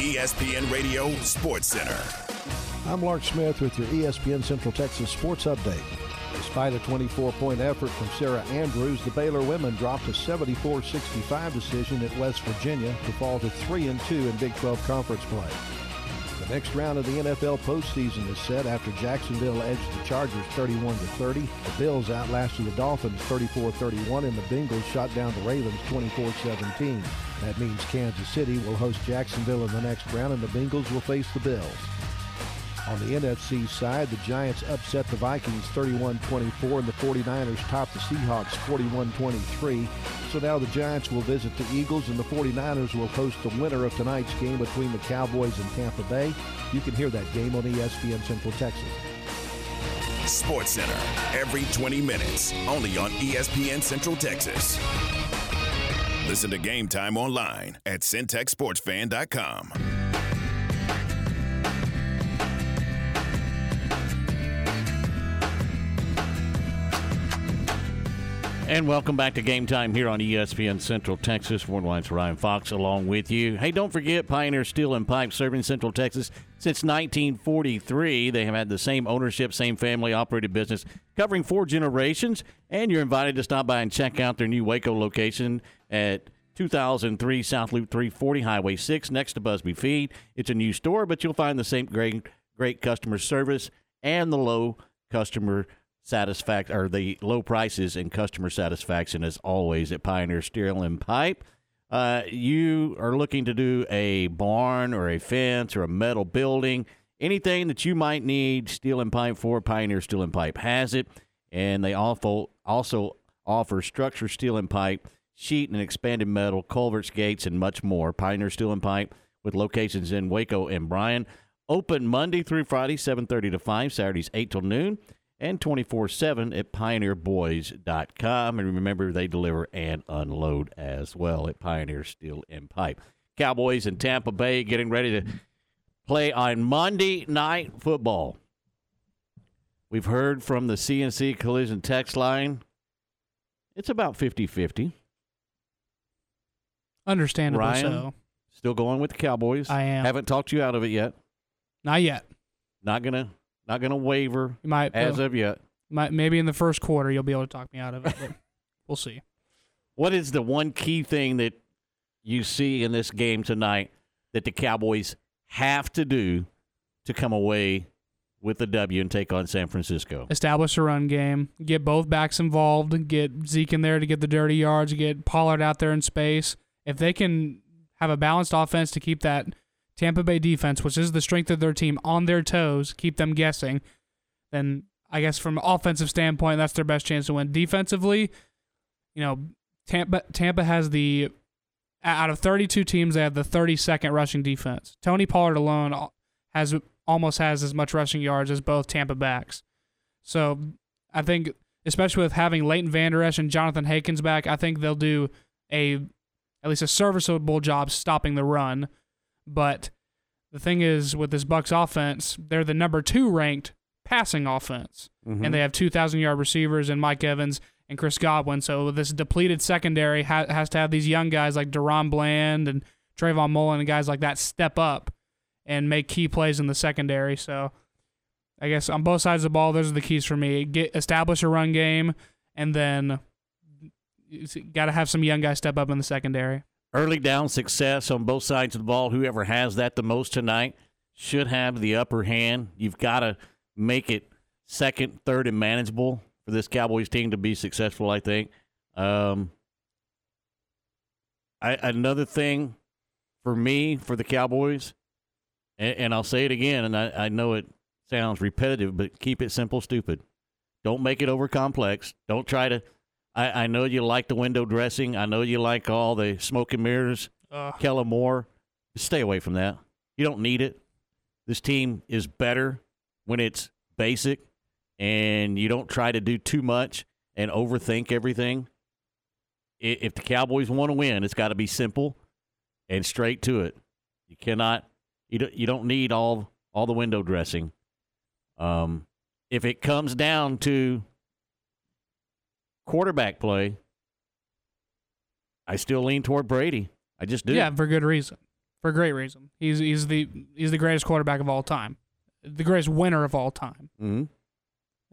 E ESPN Radio Sports Center. I'm Lark Smith with your ESPN Central Texas Sports Update. Despite a 24-point effort from Sarah Andrews, the Baylor women dropped a 74-65 decision at West Virginia to fall to 3 and 2 in Big 12 conference play. The next round of the NFL postseason is set after Jacksonville edged the Chargers 31 to 30. The Bills outlasted the Dolphins 34-31, and the Bengals shot down the Ravens 24-17. That means Kansas City will host Jacksonville in the next round, and the Bengals will face the Bills. On the NFC side, the Giants upset the Vikings 31-24 and the 49ers topped the Seahawks 41-23. So now the Giants will visit the Eagles and the 49ers will host the winner of tonight's game between the Cowboys and Tampa Bay. You can hear that game on ESPN Central Texas. Sports Center every 20 minutes, only on ESPN Central Texas. Listen to Game Time online at centexsportsfan.com. And welcome back to Game Time here on ESPN Central Texas. Ward White's Ryan Fox along with you. Hey, don't forget Pioneer Steel and Pipe serving Central Texas since 1943. They have had the same ownership, same family operated business covering four generations. And you're invited to stop by and check out their new Waco location at 2003 South Loop 340 Highway 6 next to Busby Feed. It's a new store, but you'll find the same great, great customer service and the low customer satisfaction or the low prices and customer satisfaction as always at Pioneer Steel and Pipe. Uh, you are looking to do a barn or a fence or a metal building, anything that you might need steel and pipe for, Pioneer Steel and Pipe has it. And they also, also offer structure steel and pipe, sheet and expanded metal, culverts, gates, and much more. Pioneer Steel and Pipe with locations in Waco and Bryan. Open Monday through Friday, 7.30 to 5, Saturdays 8 till noon and 24-7 at pioneerboys.com. And remember, they deliver and unload as well at Pioneer Steel and Pipe. Cowboys in Tampa Bay getting ready to play on Monday Night Football. We've heard from the CNC Collision text line. It's about 50-50. Understandably Ryan, so. still going with the Cowboys. I am. Haven't talked you out of it yet. Not yet. Not gonna not gonna waver You might as uh, of yet. might, maybe in the first quarter you'll be able to talk me out of it, but we'll see. What is the one key thing that you see in this game tonight that the Cowboys have to do to come away with the W and take on San Francisco? Establish a run game, get both backs involved, get Zeke in there to get the dirty yards, get Pollard out there in space. If they can have a balanced offense to keep that Tampa Bay defense, which is the strength of their team, on their toes, keep them guessing, then I guess from an offensive standpoint, that's their best chance to win. Defensively, you know, Tampa Tampa has the out of 32 teams, they have the 32nd rushing defense. Tony Pollard alone uh, has almost has as much rushing yards as both Tampa backs. So I think, especially with having Leighton Vander Esch and Johnathan Hankins back, I think they'll do a at least a serviceable job stopping the run. But the thing is, with this Bucks offense, they're the number two ranked passing offense, Mhm. and they have 2,000 yard receivers and Mike Evans and Chris Godwin. So this depleted secondary ha- has to have these young guys like DaRon Bland and Trayvon Mullen and guys like that step up and make key plays in the secondary. So I guess on both sides of the ball, those are the keys for me. Get establish a run game, and then got to have some young guys step up in the secondary. Early down success on both sides of the ball. Whoever has that the most tonight should have the upper hand. You've got to make it second, third, and manageable for this Cowboys team to be successful. I think. Um, I, another thing for me for the Cowboys, and, and I'll say it again, and I, I know it sounds repetitive, but keep it simple, stupid. Don't make it over complex. Don't try to. I, I know you like the window dressing. I know you like all the smoke and mirrors. Ugh. Kellen Moore. Stay away from that. You don't need it. This team is better when it's basic and you don't try to do too much and overthink everything. If the Cowboys want to win, it's got to be simple and straight to it. You cannot. You don't. You don't need all all the window dressing. Um, if it comes down to quarterback play, I still lean toward Brady. I just do. Yeah, for good reason. For great reason. He's he's the he's the greatest quarterback of all time, the greatest winner of all time, hmm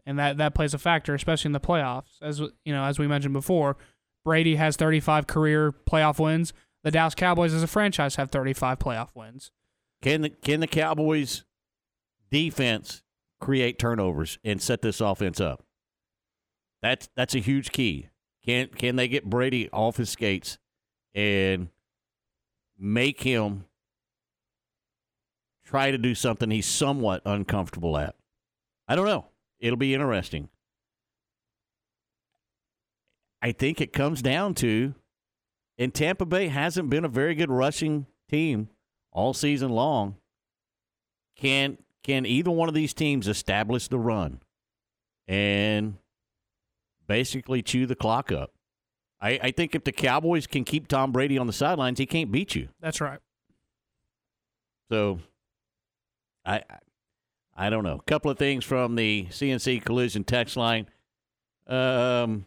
and that that plays a factor, especially in the playoffs. As you know, as we mentioned before, Brady has 35 career playoff wins. The Dallas Cowboys, as a franchise, have 35 playoff wins. Can the can the Cowboys defense create turnovers and set this offense up? That's that's a huge key. Can can they get Brady off his skates and make him try to do something he's somewhat uncomfortable at. I don't know. It'll be interesting. I think it comes down to, and Tampa Bay hasn't been a very good rushing team all season long. Can can either one of these teams establish the run and basically chew the clock up? I, I think if the Cowboys can keep Tom Brady on the sidelines, he can't beat you. That's right. So, I I don't know. A couple of things from the CNC Collision text line. Um,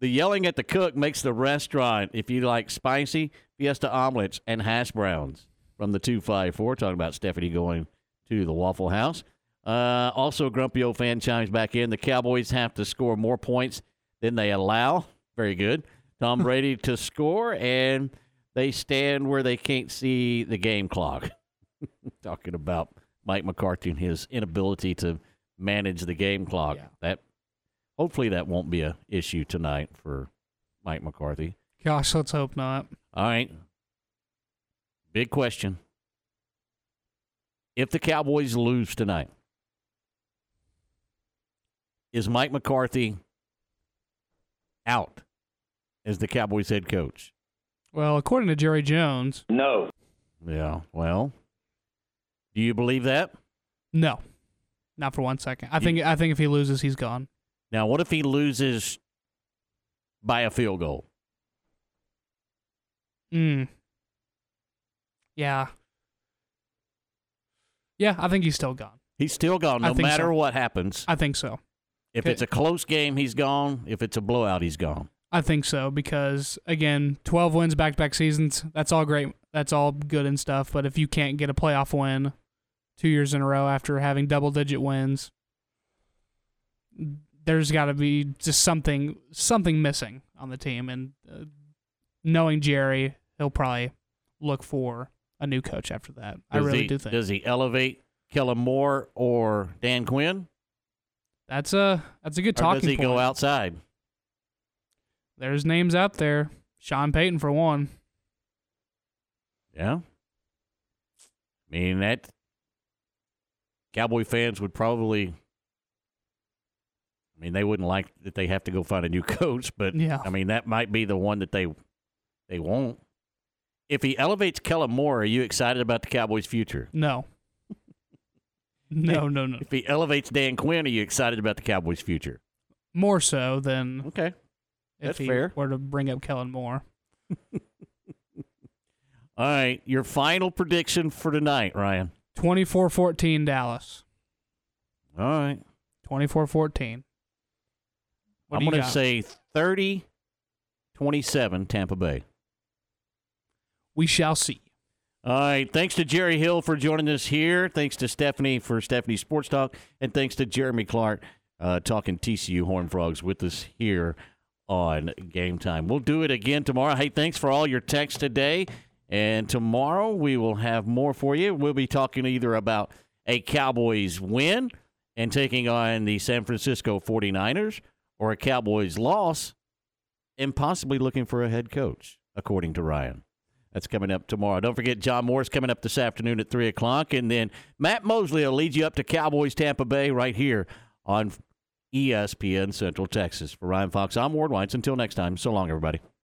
the yelling at the cook makes the restaurant. If you like spicy Fiesta omelets and hash browns from the two five four, talking about Stephanie going to the Waffle House. Uh, also, grumpy old fan chimes back in. The Cowboys have to score more points than they allow. Very good. Tom Brady to score, and they stand where they can't see the game clock. Talking about Mike McCarthy and his inability to manage the game clock. That hopefully that won't be a issue tonight for Mike McCarthy. Gosh, let's hope not. All right. Big question. If the Cowboys lose tonight, is Mike McCarthy out as the Cowboys head coach? Well, according to Jerry Jones, No. Yeah. Well, do you believe that? no, not for one second. I think I think if he loses, he's gone. Now, what if he loses by a field goal? Mm. Yeah. Yeah, I think he's still gone. He's still gone, no matter so. what happens. I think so. If it's a close game, he's gone. If it's a blowout, he's gone. I think so because again, 12 wins back to back seasons, that's all great. That's all good and stuff, but if you can't get a playoff win 2 years in a row after having double digit wins, there's got to be just something something missing on the team and uh, knowing Jerry, he'll probably look for a new coach after that. I Does really he, do think. Does he elevate Kellen Moore or Dan Quinn? That's a that's a good talking. Or does he point. go outside? There's names out there. Sean Payton for one. Yeah. I mean that Cowboy fans would probably I mean they wouldn't like that they have to go find a new coach, but Yeah. I mean that might be the one that they they won't. If he elevates Kellen Moore, are you excited about the Cowboys' future? No. No, no, no. If he elevates Dan Quinn, are you excited about the Cowboys' future? More so than okay. If That's he fair. were to bring up Kellen Moore. All right, your final prediction for tonight, Ryan. 24-14 Dallas. All right. 24-14. What I'm going to say 30 27 Tampa Bay. We shall see. All right. Thanks to Jerry Hill for joining us here. Thanks to Stephanie for Stephanie Sports Talk. And thanks to Jeremy Clark uh, talking TCU Horn Frogs with us here on Game Time. We'll do it again tomorrow. Hey, thanks for all your texts today. And tomorrow we will have more for you. We'll be talking either about a Cowboys win and taking on the San Francisco 49ers or a Cowboys loss and possibly looking for a head coach, according to Ryan. That's coming up tomorrow. Don't forget, John Moore's coming up this afternoon at 3 o'clock. And then Matt Mosley will lead you up to Cowboys Tampa Bay right here on ESPN Central Texas. For Ryan Fox, I'm Ward Whites. Until next time, so long, everybody.